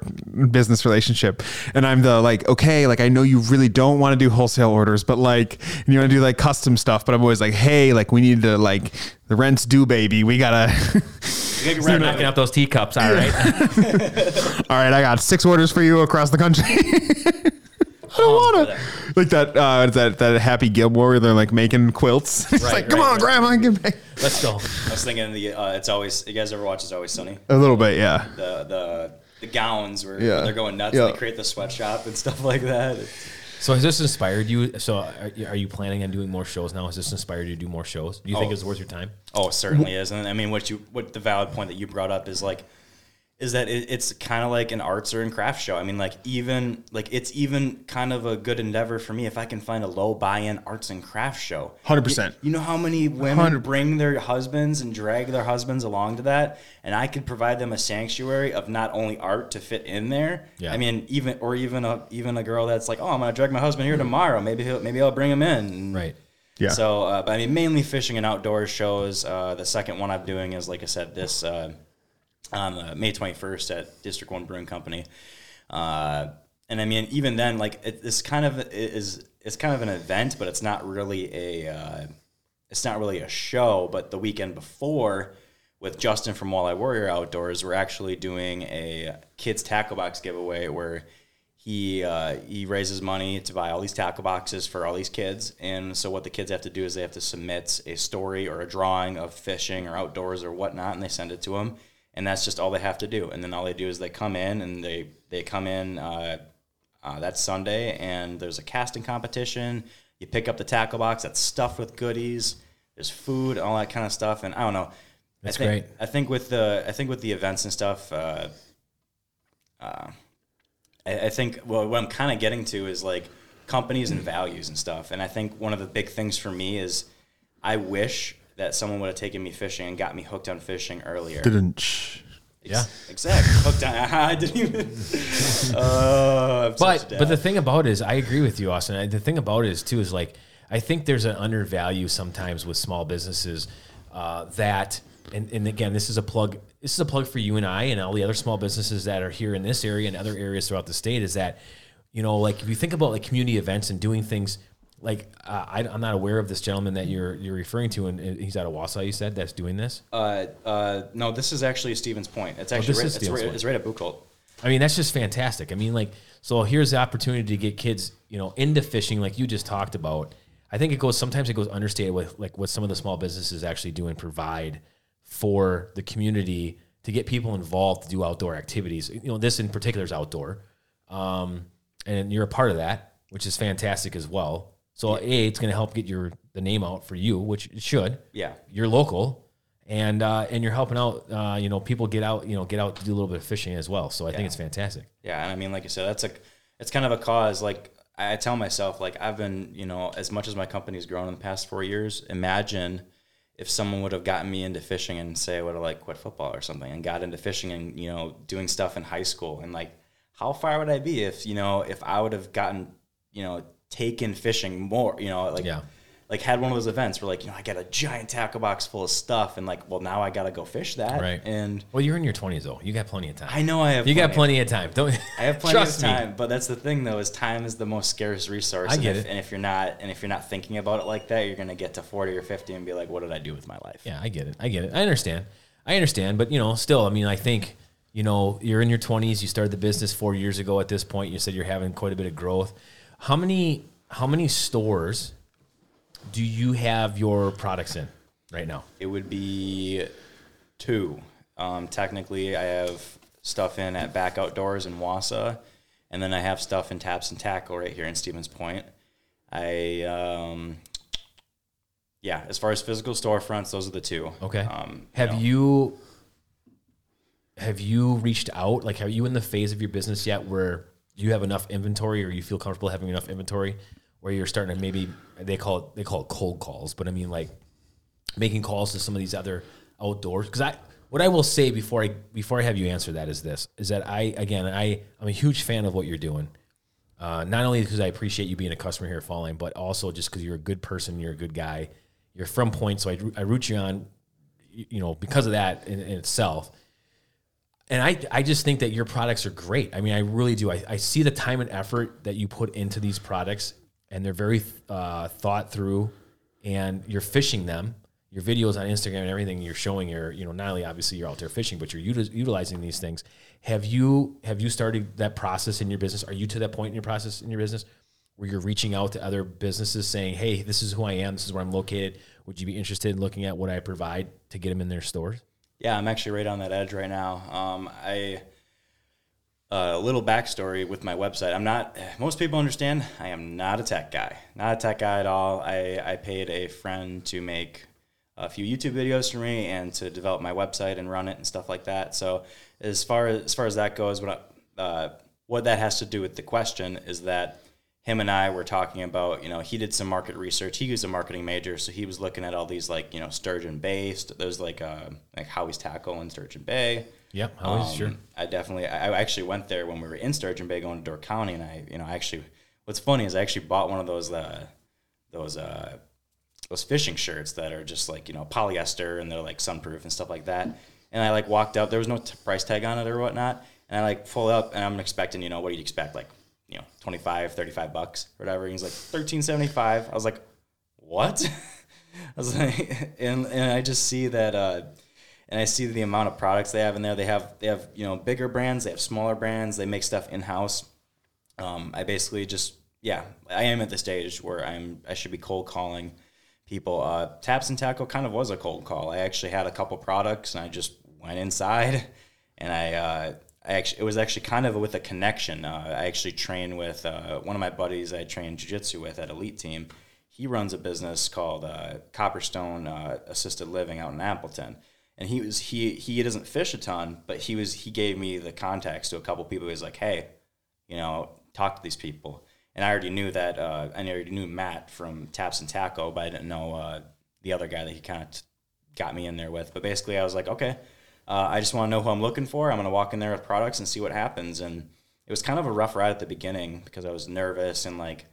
business relationship, and I'm the like okay like I know you really don't want to do wholesale orders, but like and you want to do like custom stuff, but I'm always like hey like we need to like the rent's due baby we gotta Start knocking out those teacups. All right. all right I got six orders for you across the country. I don't wanna like that uh that that Happy Gilmore where they're like making quilts. it's Right, like come right, on right. grandma give me Let's go. I was thinking the uh, it's always you guys ever watch It's Always Sunny? a little bit yeah. The the the gowns where, Yeah. where they're going nuts. Yeah. They create the sweatshop and stuff like that. So has this inspired you? So are, you- are you planning on doing more shows now? Has this inspired you to do more shows? Do you think Oh. it's worth your time? Oh, certainly is. And I mean, what you what the valid point that you brought up is like, is that it, it's kind of like an arts or and craft show. I mean, like even like it's even kind of a good endeavor for me if I can find a low buy-in arts and craft show. 100%. You, you know how many women 100 bring their husbands and drag their husbands along to that, and I could provide them a sanctuary of not only art to fit in there. Yeah. I mean, even or even a even a girl that's like, oh, I'm gonna drag my husband here tomorrow. Maybe he'll maybe I'll bring him in. Right. Yeah. so, uh, but I mean, mainly fishing and outdoors shows. Uh, the second one I'm doing is, like I said, this uh, on uh, May 21st at District One Brewing Company. Uh, and I mean, even then, like it, it's kind of is it's kind of an event, but it's not really a uh, it's not really a show. But the weekend before, with Justin from Walleye Warrior Outdoors, we're actually doing a kids tackle box giveaway where he uh, he raises money to buy all these tackle boxes for all these kids, and so what the kids have to do is they have to submit a story or a drawing of fishing or outdoors or whatnot, and they send it to him, and that's just all they have to do. And then all they do is they come in and they they come in uh, uh, that Sunday, and there's a casting competition. You pick up the tackle box that's stuffed with goodies. There's food, all that kind of stuff, and I don't know. That's I think, great. I think with the I think with the events and stuff. Uh, uh, I, I think well, what I'm kind of getting to is like companies and values and stuff. And I think one of the big things for me is I wish that someone would have taken me fishing and got me hooked on fishing earlier. Didn't. Yeah. exactly. Hooked on. I didn't even. Oh, I'm But but the thing about it is, I agree with you, Austin. I- The thing about it is too is like I think there's an undervalue sometimes with small businesses uh, that and, and again this is a plug this is a plug for you and I and all the other small businesses that are here in this area and other areas throughout the state is that you know like if you think about like community events and doing things like uh, I, I'm not aware of this gentleman that you're you're referring to and he's out of Wausau you said that's doing this uh, uh, no, this is actually Stevens Point. It's actually this right, it's, right, Point. it's right at Buchholz. I mean, that's just fantastic. I mean, like, so here's the opportunity to get kids, you know, into fishing, like you just talked about. I think it goes sometimes it goes understated with like what some of the small businesses actually do and provide for the community to get people involved to do outdoor activities. You know, this in particular is outdoor, um, and you're a part of that, which is fantastic as well. So, a, it's going to help get your the name out for you, which it should. Yeah. you're local, and uh, and you're helping out. Uh, you know, people get out. You know, get out to do a little bit of fishing as well. So I think it's fantastic. Yeah, and I mean, like I said, that's a, it's kind of a cause. Like I tell myself, like I've been, you know, as much as my company's grown in the past four years, imagine if someone would have gotten me into fishing and say I would have like quit football or something and got into fishing and you know doing stuff in high school and like how far would I be if you know if I would have gotten you know taken fishing more, you know, like Yeah. like had one of those events where like you know I got a giant tackle box full of stuff and like well now I got to go fish that Right. and Well, you're in your 20s though. You got plenty of time. I know I have you got plenty plenty of time. Don't I have plenty of me. time, but that's the thing though is time is the most scarce resource. I and get if, it. And if you're not, and if you're not thinking about it like that, you're gonna get to forty or fifty and be like, "What did I do with my life?" Yeah, I get it. I get it. I understand. I understand, but you know, still, I mean, I think you know, you're in your 20s. You started the business four years ago. At this point, you said you're having quite a bit of growth. How many how many stores do you have your products in right now? It would be two. Um, technically, I have stuff in at Back Outdoors in Wausau, and then I have stuff in Taps and Tackle right here in Stevens Point. I um, yeah, as far as physical storefronts, those are the two. Okay. Um, have know. you have you reached out? Like, are you in the phase of your business yet where you have enough inventory, or you feel comfortable having enough inventory, where you're starting to maybe they call it they call it cold calls, but I mean like making calls to some of these other outdoors because I. What I will say before I before I have you answer that is this: is that I again I I'm a huge fan of what you're doing. Uh, not only because I appreciate you being a customer here at Fall Line, but also just because you're a good person, you're a good guy. You're from Point, so I, I root you on you know, because of that in, in itself. And I, I just think that your products are great. I mean, I really do. I, I see the time and effort that you put into these products, and they're very uh, thought through. And you're fishing them. Your videos on Instagram and everything you're showing your, you know, not only obviously you're out there fishing, but you're util- utilizing these things. Have you have you started that process in your business? Are you to that point in your process in your business where you're reaching out to other businesses saying, "Hey, this is who I am. This is where I'm located. Would you be interested in looking at what I provide to get them in their stores?" Yeah, I'm actually right on that edge right now. Um, I uh, a little backstory with my website. I'm not. Most people understand. I am not a tech guy. Not a tech guy at all. I I paid a friend to make a few YouTube videos for me and to develop my website and run it and stuff like that. So as far as, as far as that goes, what I, uh, what that has to do with the question is that him and I were talking about, you know, he did some market research. He was a marketing major, so he was looking at all these like, you know, sturgeon based. There's like uh, like Howie's Tackle in Sturgeon Bay. Yep, always Um, sure. I definitely, I I actually went there when we were in Sturgeon Bay going to Door County, and I, you know, I actually, what's funny is I actually bought one of those, uh, those, uh, those fishing shirts that are just like you know polyester and they're like sunproof and stuff like that. And I like walked out. There was no t- price tag on it or whatnot. And I like pull up and I'm expecting you know what do you expect like you know 25, 35 bucks or whatever. And he's like thirteen seventy five. I was like, what? I was like, and and I just see that. uh and I see the amount of products they have in there. They have they have you know bigger brands, they have smaller brands, they make stuff in house. Um, I basically just yeah, I am at the stage where I'm I should be cold calling people. Uh, Taps and Tackle kind of was a cold call. I actually had a couple products and I just went inside and I uh, Actually it was actually kind of with a connection. Uh, I actually trained with uh, one of my buddies I trained jiu-jitsu with at Elite Team. He runs a business called uh, Copperstone uh, Assisted Living out in Appleton. And he was he he doesn't fish a ton, but he was he gave me the contacts to a couple people. He was like, "Hey, you know, talk to these people. And I already knew that, uh, I already knew Matt from Taps and Tackle, but I didn't know uh, the other guy that he kind of t- got me in there with. But basically, I was like, okay, uh, I just want to know who I'm looking for. I'm going to walk in there with products and see what happens. And it was kind of a rough ride at the beginning because I was nervous and like,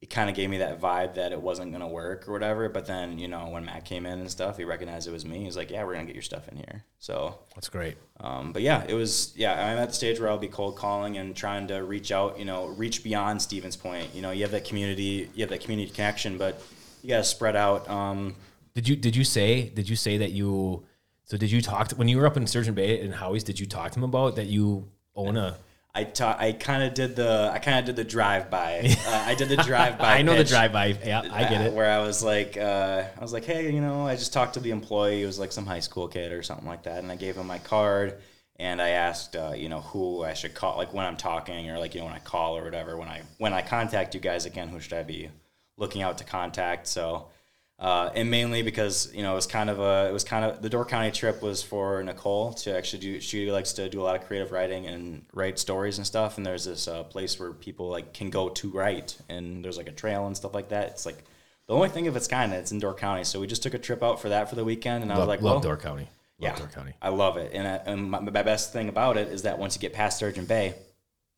it kind of gave me that vibe that it wasn't going to work or whatever. But then, you know, when Matt came in and stuff, he recognized it was me. He's like, yeah, we're going to get your stuff in here. So That's great. um, but yeah, it was yeah. I'm at the stage where I'll be cold calling and trying to reach out. You know, reach beyond Stevens Point. You know, you have that community, you have that community connection, but you got to spread out. Um, Did you did you say did you say that you so did you talk to when you were up in Sturgeon Bay and Howie's? Did you talk to him about that you own a? I ta- I kind of did the I kind of did the drive by. Uh, I did the drive by. I know the drive by. Yeah, I get uh, it. Where I was like, uh, I was like, hey, you know, I just talked to the employee. It was like some high school kid or something like that, and I gave him my card, and I asked, uh, you know, who I should call, like when I'm talking, or like you know when I call or whatever. When I when I contact you guys again, who should I be looking out to contact? So. Uh, and mainly because you know it was kind of a it was kind of the Door County trip was for Nicole to actually do she likes to do a lot of creative writing and write stories and stuff. And there's this uh, place where people like can go to write. And there's like a trail and stuff like that. It's like the only thing of its kind it's in Door County. So we just took a trip out for that for the weekend. And I was like love well Door County. Love yeah Door County. I love it. And, I, and my, my best thing about it is that once you get past Sturgeon Bay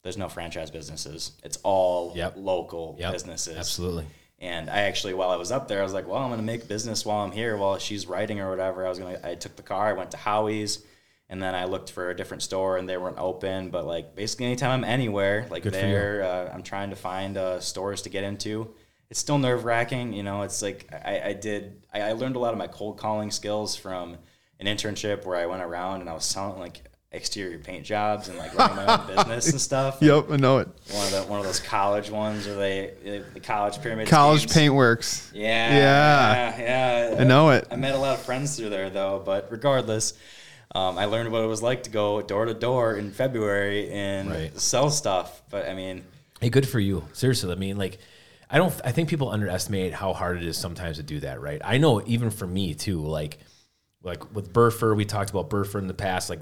there's no franchise businesses. It's all Yep. local Yep, businesses. Absolutely. And I actually, while I was up there, I was like, well, I'm going to make business while I'm here, while she's writing or whatever. I was going to, I took the car, I went to Howie's, and then I looked for a different store and they weren't open. But like basically, anytime I'm anywhere, like Good there, uh, I'm trying to find uh, stores to get into. It's still nerve wracking. You know, it's like I, I did, I, I learned a lot of my cold calling skills from an internship where I went around and I was selling like exterior paint jobs and like running my own business and stuff. Yep, I know it. One of the one of those college ones where they the college pyramid College schemes. Paint Works. Yeah, Yeah. yeah, yeah. I know it. I met a lot of friends through there though, but regardless, um, I learned what it was like to go door to door in February and Right. sell stuff. But I mean, Hey, good for you. Seriously, I mean, like, I don't. I think people underestimate how hard it is sometimes to do that. Right? I know, even for me too. Like, like with Burfer, we talked about Burfer in the past. Like,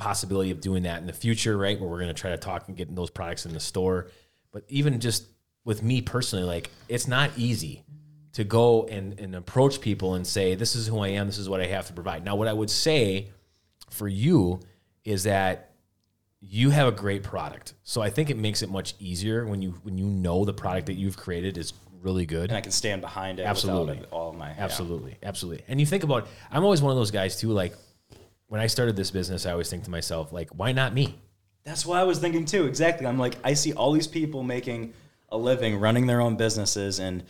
possibility of doing that in the future, right? Where we're going to try to talk and get those products in the store. But even just with me personally, like, it's not easy to go and, and approach people and say, "This is who I am. This is what I have to provide." Now, what I would say for you is that you have a great product. So I think it makes it much easier when you when you know the product that you've created is really good. and I can stand behind it. Absolutely. all my yeah. Absolutely, absolutely. And you think about, I'm always one of those guys too. Like when I started this business, I always think to myself, like, why not me? That's what I was thinking too. Exactly. I'm like, I see all these people making a living, running their own businesses, and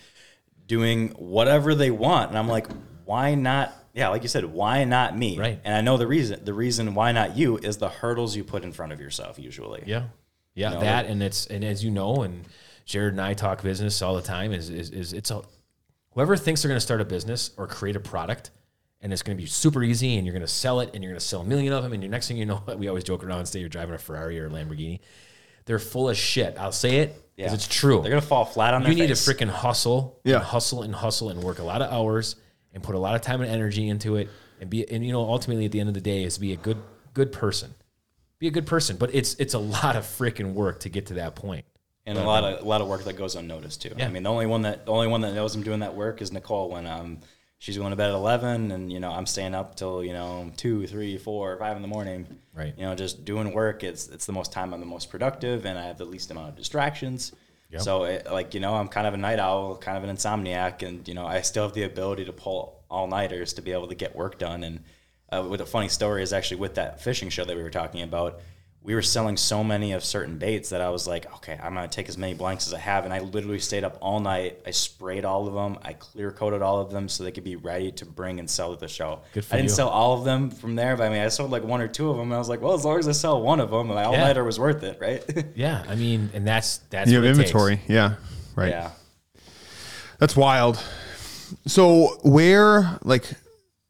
doing whatever they want, and I'm like, why not? Yeah, like you said, why not me? Right. And I know the reason. The reason why not you is the hurdles you put in front of yourself. Usually. Yeah, yeah. know, that and it's and as you know, and Jared and I talk business all the time. Is is, is it's a whoever thinks they're going to start a business or create a product. And it's going to be super easy, and you're going to sell it, and you're going to sell a million of them. And your next thing you know, we always joke around and say you're driving a Ferrari or a Lamborghini. They're full of shit. I'll say it because Yeah. it's true. They're gonna fall flat on their you need face. to freaking hustle, Yeah. and hustle and hustle and work a lot of hours and put a lot of time and energy into it, and be and you know ultimately at the end of the day is be a good good person, be a good person. But it's it's a lot of freaking work to get to that point. and a lot of a lot of work that goes unnoticed too. Yeah. I mean, the only one that the only one that knows I'm doing that work is Nicole when um she's going to bed at eleven, and you know I'm staying up till you know two, three, four, five in the morning. Right. You know, just doing work. It's it's the most time I'm the most productive, and I have the least amount of distractions. Yep. So it, like you know, I'm kind of a night owl, kind of an insomniac, and you know I still have the ability to pull all nighters to be able to get work done. And uh, with a funny story is actually with that fishing show that we were talking about we were selling so many of certain baits that I was like, okay, I'm gonna take as many blanks as I have, and I literally stayed up all night. I sprayed all of them. I clear coated all of them so they could be ready to bring and sell at the show. Good for I didn't you. sell all of them from there, but I mean, I sold like one or two of them, and I was like, well, as long as I sell one of them, my all nighter was worth it, right? Yeah, I mean, and that's that's You have what it takes. inventory. Yeah. Right. yeah. That's wild. So where like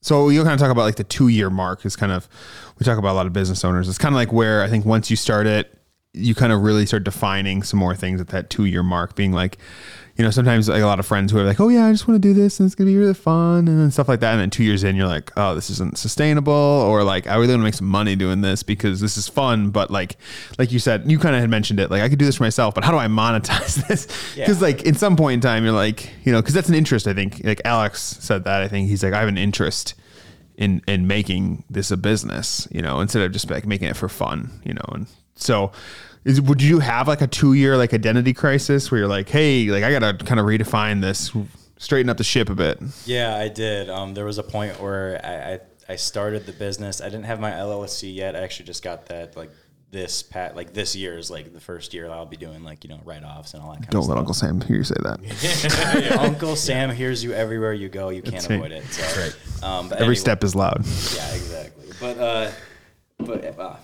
so you'll kind of talk about like the two year mark is kind of we talk about a lot of business owners. It's kind of like where I think once you start it, you kind of really start defining some more things at that two year mark, being like, you know, sometimes like a lot of friends who are like, oh yeah, I just want to do this and it's gonna be really fun and then stuff like that. And then two years in, you're like, oh, this isn't sustainable, or like I really want to make some money doing this because this is fun. But like, like you said, you kind of had mentioned it, like I could do this for myself, but how do I monetize this? Because Yeah. like in some point in time, you're like, you know, because that's an interest. I think like Alex said that. I think he's like, I have an interest in in making this a business, you know, instead of just like making it for fun, you know. And so, is would you have like a two year like identity crisis where you're like, hey, like I gotta kind of redefine this, straighten up the ship a bit. Yeah, I did. Um, there was a point where I, I, I started the business. I didn't have my LLC yet. I actually just got that like this pat like this year is like the first year I'll be doing like you know write offs and all that kind Don't of let stuff. Uncle Sam hear you say that. Uncle Sam hears you everywhere you go. You can't That's right. avoid it. So, um, but Every anyway- step is loud. Yeah, exactly. But uh, but uh, I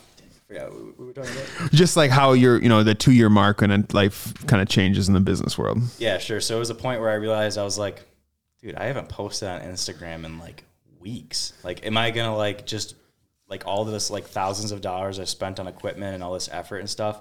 forgot what we were talking about. Just like how you're, you know, the two year mark and life kind of changes in the business world. Yeah, sure. So it was a point where I realized I was like, dude, I haven't posted on Instagram in like weeks. Like, am I gonna like just like all this like thousands of dollars I spent on equipment and all this effort and stuff?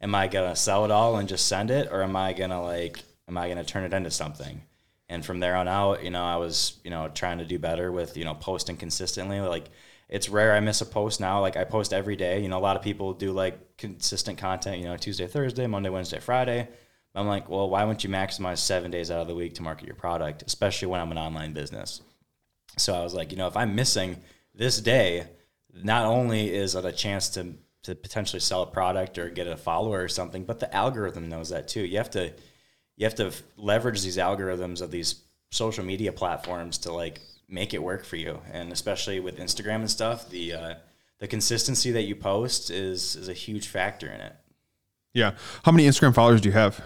Am I gonna sell it all and just send it, or am I gonna like, am I gonna turn it into something? And from there on out, you know, I was, you know, trying to do better with, you know, posting consistently. Like, it's rare I miss a post now. Like, I post every day. You know, a lot of people do like consistent content, you know, Tuesday, Thursday, Monday, Wednesday, Friday. I'm like, well, why wouldn't you maximize seven days out of the week to market your product, especially when I'm an online business? So I was like, you know, if I'm missing this day, not only is it a chance to to potentially sell a product or get a follower or something, but the algorithm knows that too. You have to you have to leverage these algorithms of these social media platforms to like make it work for you, and especially with Instagram and stuff, the uh, the consistency that you post is is a huge factor in it. Yeah. How many Instagram followers do you have?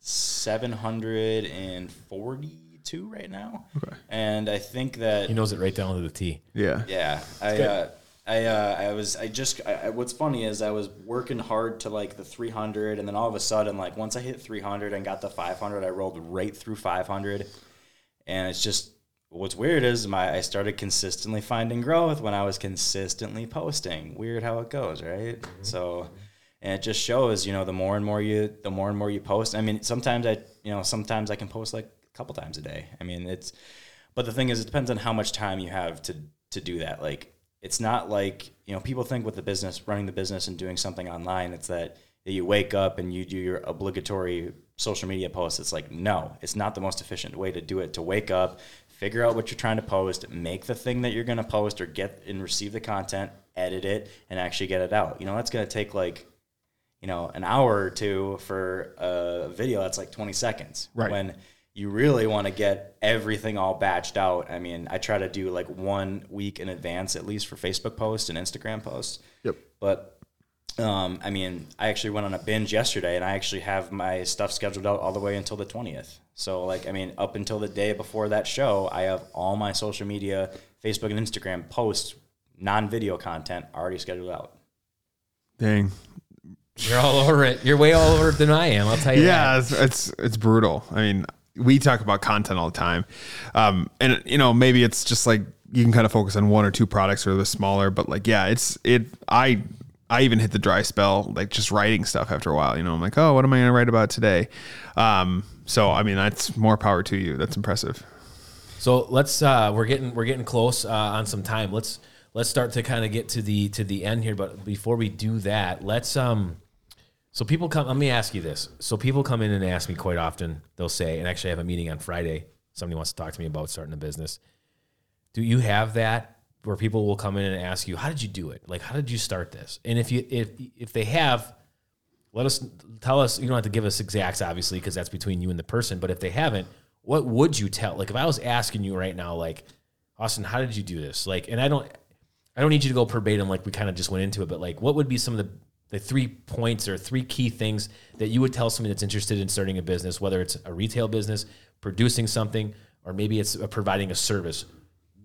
742 right now. Okay. And I think that He knows it right down to the T. Yeah. yeah, I uh, I uh, I was I just I, I, what's funny is I was working hard to like the 300 and then all of a sudden like once I hit 300 and got the 500 I rolled right through 500 and it's just what's weird is my I started consistently finding growth when I was consistently posting. Weird how it goes, right? Mm-hmm. So and it just shows, you know, the more and more you the more and more you post. I mean, sometimes I, you know, sometimes I can post like a couple times a day. I mean, it's but the thing is it depends on how much time you have to to do that. Like it's not like, you know, people think with the business, running the business and doing something online, it's that that you wake up and you do your obligatory social media posts. It's like, no, it's not the most efficient way to do it. To wake up, figure out what you're trying to post, make the thing that you're going to post or get and receive the content, edit it, and actually get it out. You know, that's going to take like, you know, an hour or two for a video that's like 20 seconds. Right. When you really want to get everything all batched out. I mean, I try to do like one week in advance at least for Facebook posts and Instagram posts. Yep. But um, I mean, I actually went on a binge yesterday, and I actually have my stuff scheduled out all the way until the twentieth. So, like, I mean, up until the day before that show, I have all my social media, Facebook and Instagram posts, non-video content already scheduled out. Dang. You're all over it. You're way all over it than I am. I'll tell you. Yeah, that. it's, it's it's brutal. I mean, we talk about content all the time, um, and you know maybe it's just like you can kind of focus on one or two products or the smaller, but like yeah, it's it. I I even hit the dry spell like just writing stuff after a while. You know, I'm like, oh, what am I going to write about today? Um, so I mean, that's more power to you. That's impressive. So let's uh, we're getting we're getting close uh, on some time. Let's let's start to kind of get to the to the end here. But before we do that, let's um. So people come. Let me ask you this. So people come in and ask me quite often. They'll say, and actually, I have a meeting on Friday. Somebody wants to talk to me about starting a business. Do you have that where people will come in and ask you, "How did you do it? Like, how did you start this?" And if you if if they have, let us tell us. You don't have to give us exacts, obviously, because that's between you and the person. But if they haven't, what would you tell? Like, if I was asking you right now, like, Austin, how did you do this? Like, and I don't, I don't need you to go verbatim, like we kind of just went into it, but like, what would be some of the the three points or three key things that you would tell somebody that's interested in starting a business, whether it's a retail business, producing something, or maybe it's uh providing a service.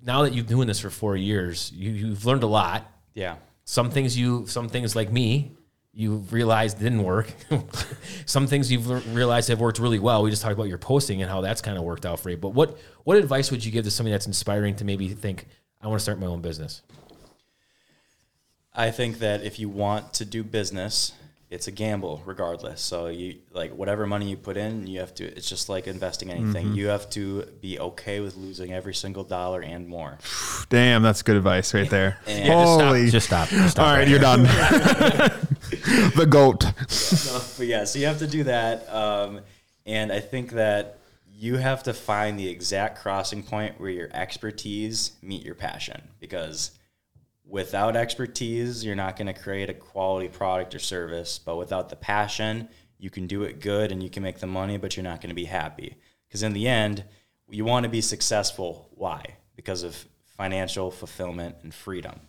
Now that you've been doing this for four years, you, you've learned a lot. Yeah. some things you some things like me you realized didn't work. Some things you've realized have worked really well. We just talked about your posting and how that's kind of worked out for you. But what what advice would you give to somebody that's inspiring to maybe think i want to start my own business I think that if you want to do business, it's a gamble regardless. So you like whatever money you put in, you have to it's just like investing anything. You have to be okay with losing every single dollar and more. Damn, that's good advice right there. And- Holy. just stop just stop all right, right you're done. the goat. but yeah, so you have to do that. Um, and I think that you have to find the exact crossing point where your expertise meet your passion because without expertise, you're not going to create a quality product or service. But without the passion, you can do it good and you can make the money, but you're not going to be happy. Because in the end, you want to be successful. Why? Because of financial fulfillment and freedom.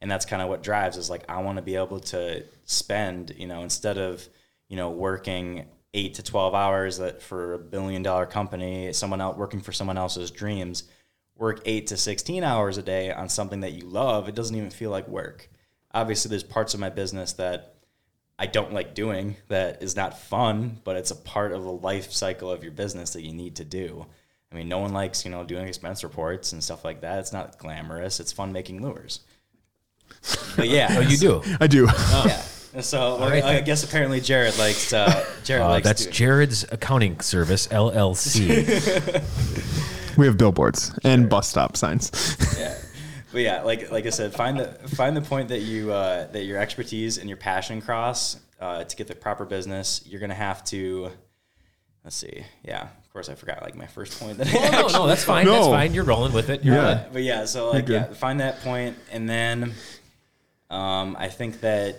And that's kind of what drives is like, I want to be able to spend, you know, instead of, you know, working eight to 12 hours that for a billion dollar company, someone out working for someone else's dreams, work eight to 16 hours a day on something that you love, it doesn't even feel like work. Obviously, there's parts of my business that I don't like doing that is not fun, but it's a part of the life cycle of your business that you need to do. I mean, no one likes, you know, doing expense reports and stuff like that. It's not glamorous. It's fun making lures. But yeah, oh you do I do. Oh. yeah. And so well, right, I then. guess apparently Jared likes uh, Jared uh, likes that's doing- jared's accounting service llc We have billboards and bus stop signs. Yeah. But yeah, like like I said, find the find the point that you uh, that your expertise and your passion cross uh, to get the proper business. You're gonna have to. Let's see. Yeah, of course I forgot like my first point. That I oh, no no that's fine that's fine you're rolling with it you're Yeah. good. But yeah, so like yeah, find that point, and then um, I think that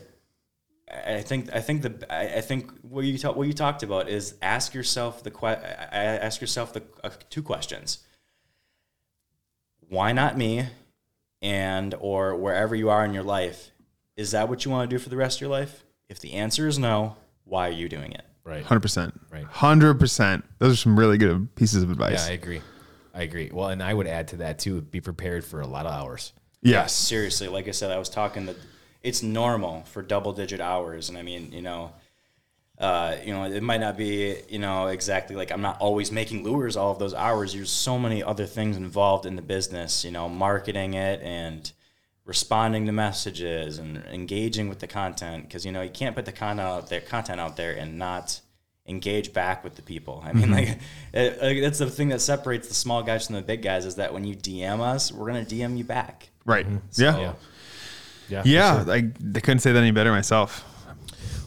I think I think the I, I think what you talk, what you talked about is ask yourself the que- I- I- ask yourself the uh, two questions. Why not me? And or wherever you are in your life, is that what you want to do for the rest of your life? If the answer is no, why are you doing it? right Hundred percent. Right. Hundred percent. Those are some really good pieces of advice. yeah i agree i agree well and i would add to that too be prepared for a lot of hours yes. seriously like i said i was talking that it's normal for double digit hours and i mean you know uh, you know it might not be you know exactly like i'm not always making lures all of those hours. There's so many other things involved in the business you know marketing it and responding to messages and engaging with the content. Because you know you can't put the content out there content out there and not engage back with the people. I mean like it, like, that's the thing that separates the small guys from the big guys is that when you dm us we're going to dm you back. Right. So- yeah. yeah. Yeah. Yeah. I, I couldn't say that any better myself.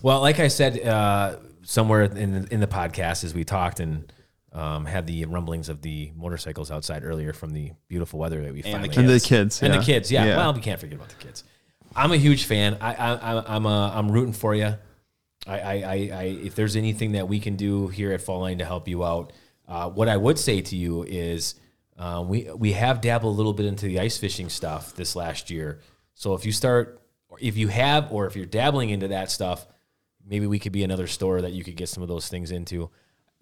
Well, like I said uh, somewhere in in the podcast as we talked and um, had the rumblings of the motorcycles outside earlier from the beautiful weather that we And finally the And the kids. and yeah. the kids. Yeah. Yeah. Well, we can't forget about the kids. I'm a huge fan. I, I, I'm uh, I'm rooting for you. I, I, I, if there's anything that we can do here at Fall Line to help you out, Uh, what I would say to you is uh, we we have dabbled a little bit into the ice fishing stuff this last year. So if you start, or if you have, or if you're dabbling into that stuff, maybe we could be another store that you could get some of those things into.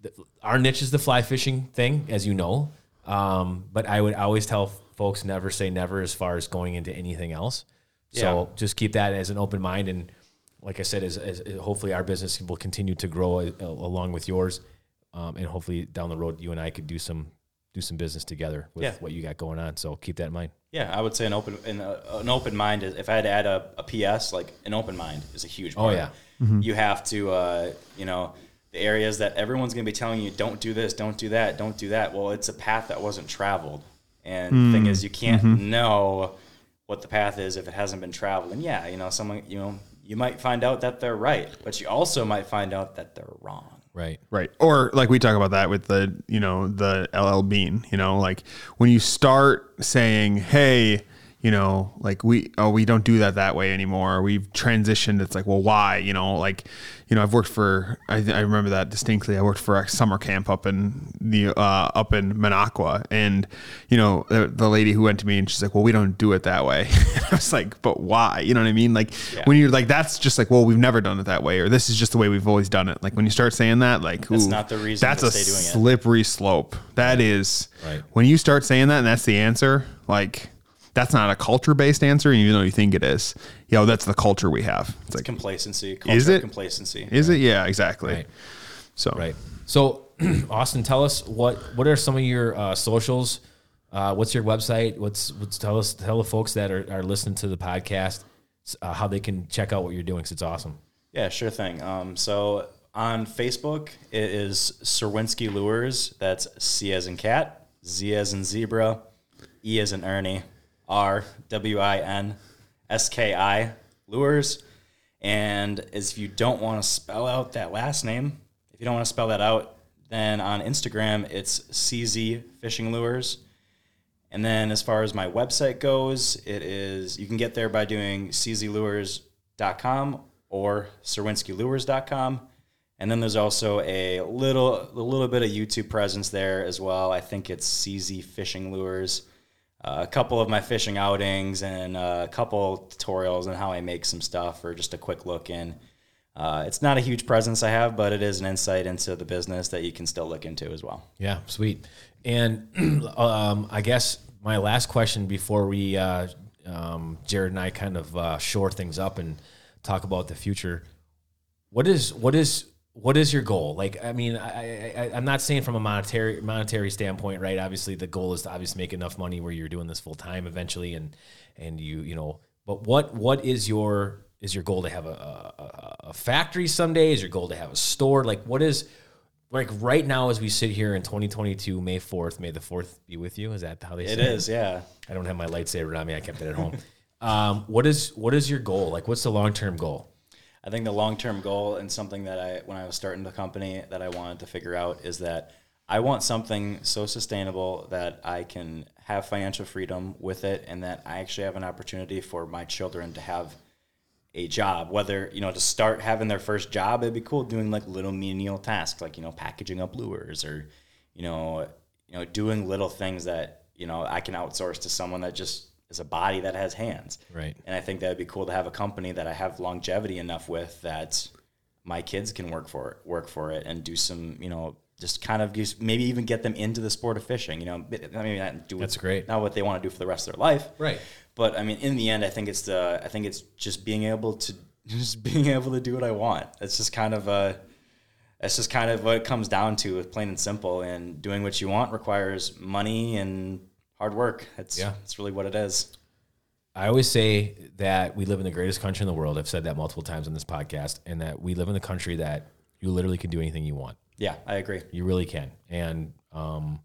The- Our niche is the fly fishing thing, as you know. Um, but I would always tell folks never say never as far as going into anything else. So Yeah. just keep that as an open mind. And like I said, as, as hopefully our business will continue to grow uh, along with yours. Um, and hopefully down the road, you and I could do some do some business together with Yeah. what you got going on. So keep that in mind. Yeah, I would say an open an, uh, an open mind is if I had to add a, a PS, like an open mind is a huge Oh, part. yeah. You have to uh, you know, the areas that everyone's gonna be telling you, don't do this, don't do that, don't do that. Well, it's a path that wasn't traveled. And the thing is you can't know what the path is if it hasn't been traveled. And yeah, you know, someone you know, you might find out that they're right, but you also might find out that they're wrong. Right. Right. Or like we talk about that with the, you know, the LL Bean, you know, like when you start saying, hey, you know, like we, oh, we don't do that that way anymore. We've transitioned. It's like, well, why? You know, like, you know, I've worked for, I, I remember that distinctly. I worked for a summer camp up in the, uh, up in Minocqua. And, you know, the, the lady who went to me and she's like, well, we don't do it that way. I was like, but why? You know what I mean? Like when you're like, that's just like, well, we've never done it that way, or this is just the way we've always done it. Like when you start saying that, like, That's ooh, not the reason That's a doing it. slippery slope. That is Right. when you start saying that, and that's the answer. Like that's not a culture based answer, even though you think it is. Yo, that's the culture we have. It's It's like, complacency. Culture Is it? complacency? is it? Yeah, exactly. Right. So Right. So, Austin, tell us what what are some of your uh, socials? Uh, what's your website? What's what's tell us tell the folks that are, are listening to the podcast uh, how they can check out what you're doing because it's awesome. Yeah, sure thing. Um, so on Facebook, it is Czerwinski Lures. That's C as in cat, Z as in zebra, E as in Ernie, R W I N S K I Lures. And if you don't want to spell out that last name, if you don't want to spell that out, then on Instagram, it's CZ Fishing Lures. And then as far as my website goes, it is you can get there by doing czlures.com or czerwinskilures.com. And then there's also a little a little bit of YouTube presence there as well. I think it's CZ Fishing Lures. A couple of my fishing outings and a couple tutorials on how I make some stuff or just a quick look in. Uh, it's not a huge presence I have, but it is an insight into the business that you can still look into as well. Yeah, sweet. And um, I guess my last question before we uh, um, Jared and I kind of uh, shore things up and talk about the future. What is what is what is your goal? Like, I mean, I, I, I'm not saying from a monetary monetary standpoint, right? Obviously, the goal is to obviously make enough money where you're doing this full time eventually, and and you you know. But what what is your is your goal to have a, a, a factory someday? Is your goal to have a store? Like, what is like right now as we sit here in 2022, May 4th? May the 4th be with you. Is that how they It say is, yeah. I don't have my lightsaber on me. I kept it at home. um, what is what is your goal? Like, what's the long term goal? I think the long term goal and something that I, when I was starting the company, that I wanted to figure out is that I want something so sustainable that I can have financial freedom with it and that I actually have an opportunity for my children to have a job, whether, you know, to start having their first job, it'd be cool doing like little menial tasks, like, you know, packaging up lures or, you know, you know, doing little things that, you know, I can outsource to someone that just is a body that has hands. Right. And I think that would be cool to have a company that I have longevity enough with that my kids can work for it, work for it, and do some, you know, just kind of just maybe even get them into the sport of fishing. You know, I mean, not do That's great. Not what they want to do for the rest of their life, Right. But I mean, in the end, I think it's the I think it's just being able to just being able to do what I want. It's just kind of a that's just kind of what it comes down to, plain and simple. And doing what you want requires money and hard work. It's Yeah. it's really what it is. I always say that we live in the greatest country in the world. I've said that multiple times on this podcast, and that we live in a country that you literally can do anything you want. Yeah, I agree. You really can. And um,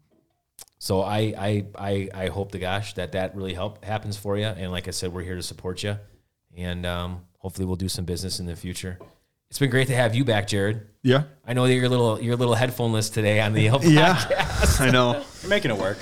so I, I I I hope to gosh that that really help happens for you. And like I said, we're here to support you, and um, hopefully we'll do some business in the future. It's been great to have you back, Jared. Yeah. I know that you're a little you're a little headphoneless today on the Yeah. I know. You're making it work.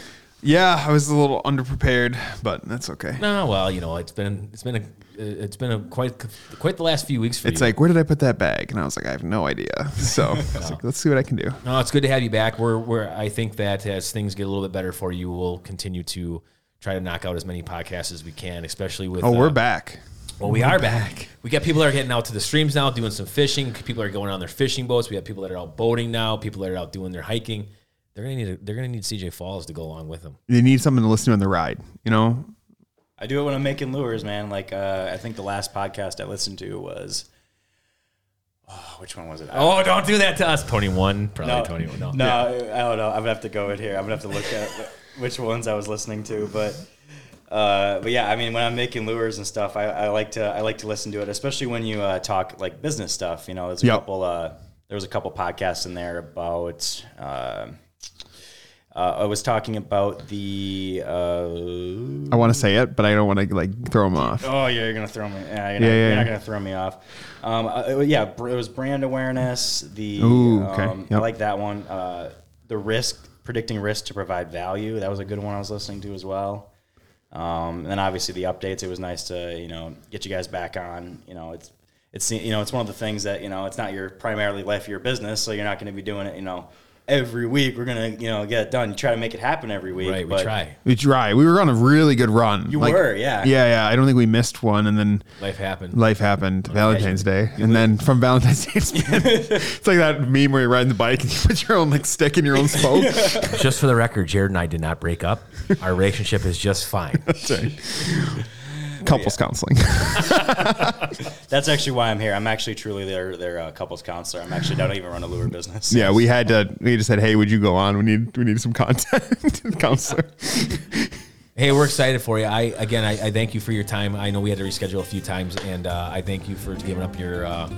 Yeah, I was a little underprepared, but that's okay. No, well, you know, it's been it's been a it's been a quite quite the last few weeks for It's you. like, where did I put that bag? And I was like, I have no idea. So was like, let's see what I can do. No, it's good to have you back. We're, we're I think that as things get a little bit better for you, we'll continue to try to knock out as many podcasts as we can, especially with. Oh, we're uh, back. Well, we are back. We got people that are getting out to the streams now, doing some fishing. People are going on their fishing boats. We have people that are out boating now. People that are out doing their hiking. They're gonna need. A, they're gonna need CJ Falls to go along with them. They need something to listen to on the ride, you know? I do it when I'm making lures, man. Like uh, I think the last podcast I listened to was, oh, which one was it? Oh, don't do that to us. Twenty one, probably no, twenty one. No, no, I don't know. I'm gonna have to go in here. I'm gonna have to look at which ones I was listening to, but. Uh, but yeah, I mean, when I'm making lures and stuff, I, I like to I like to listen to it, especially when you uh, talk like business stuff. You know, there's a Yep. couple uh, there was a couple podcasts in there about. Uh, uh, I was talking about the. Uh, I want to say it, but I don't want to like throw them off. Oh, yeah, you're gonna throw me. Yeah, you're, not, Yeah, yeah, you're not gonna throw me off. Um, uh, yeah, it was brand awareness. The Ooh, okay. um, I like that one. Uh, the risk predicting risk to provide value. That was a good one I was listening to as well. Um, and then obviously the updates. It was nice to you know get you guys back on. You know, it's it's you know it's one of the things that you know it's not your primarily life of your business, so you're not going to be doing it. You know, every week we're gonna you know get it done. You try to make it happen every week. right. We try. We try. We were on a really good run. You were, yeah. Yeah, yeah. I don't think we missed one, and then Life happened. life happened. Valentine's Day, and then from Valentine's Day, it's, been, it's like that meme where you're riding the bike and you put your own like stick in your own spoke. Just for the record, Jared and I did not break up. Our relationship is just fine. Couples counseling. That's actually why I'm here. I'm actually truly their their uh, couples counselor. I'm actually I don't even run a lure business. yeah, we had to. We just said, "Hey, would you go on? We need we need some content." Counselor. Hey, we're excited for you. I again, I, I thank you for your time. I know we had to reschedule a few times, and uh, I thank you for giving up your uh,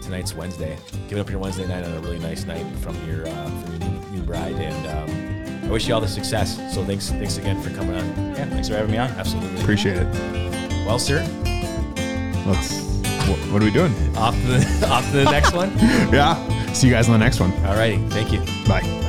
tonight's Wednesday, giving up your Wednesday night on a really nice night from your uh, from your new, new bride. And um, I wish you all the success. So thanks, thanks again for coming on. Yeah, thanks for having me on. Absolutely. Appreciate it. Well, sir, Let's. What, what are we doing? off to the off to the next one. Yeah. See you guys on the next one. All righty, thank you. Bye.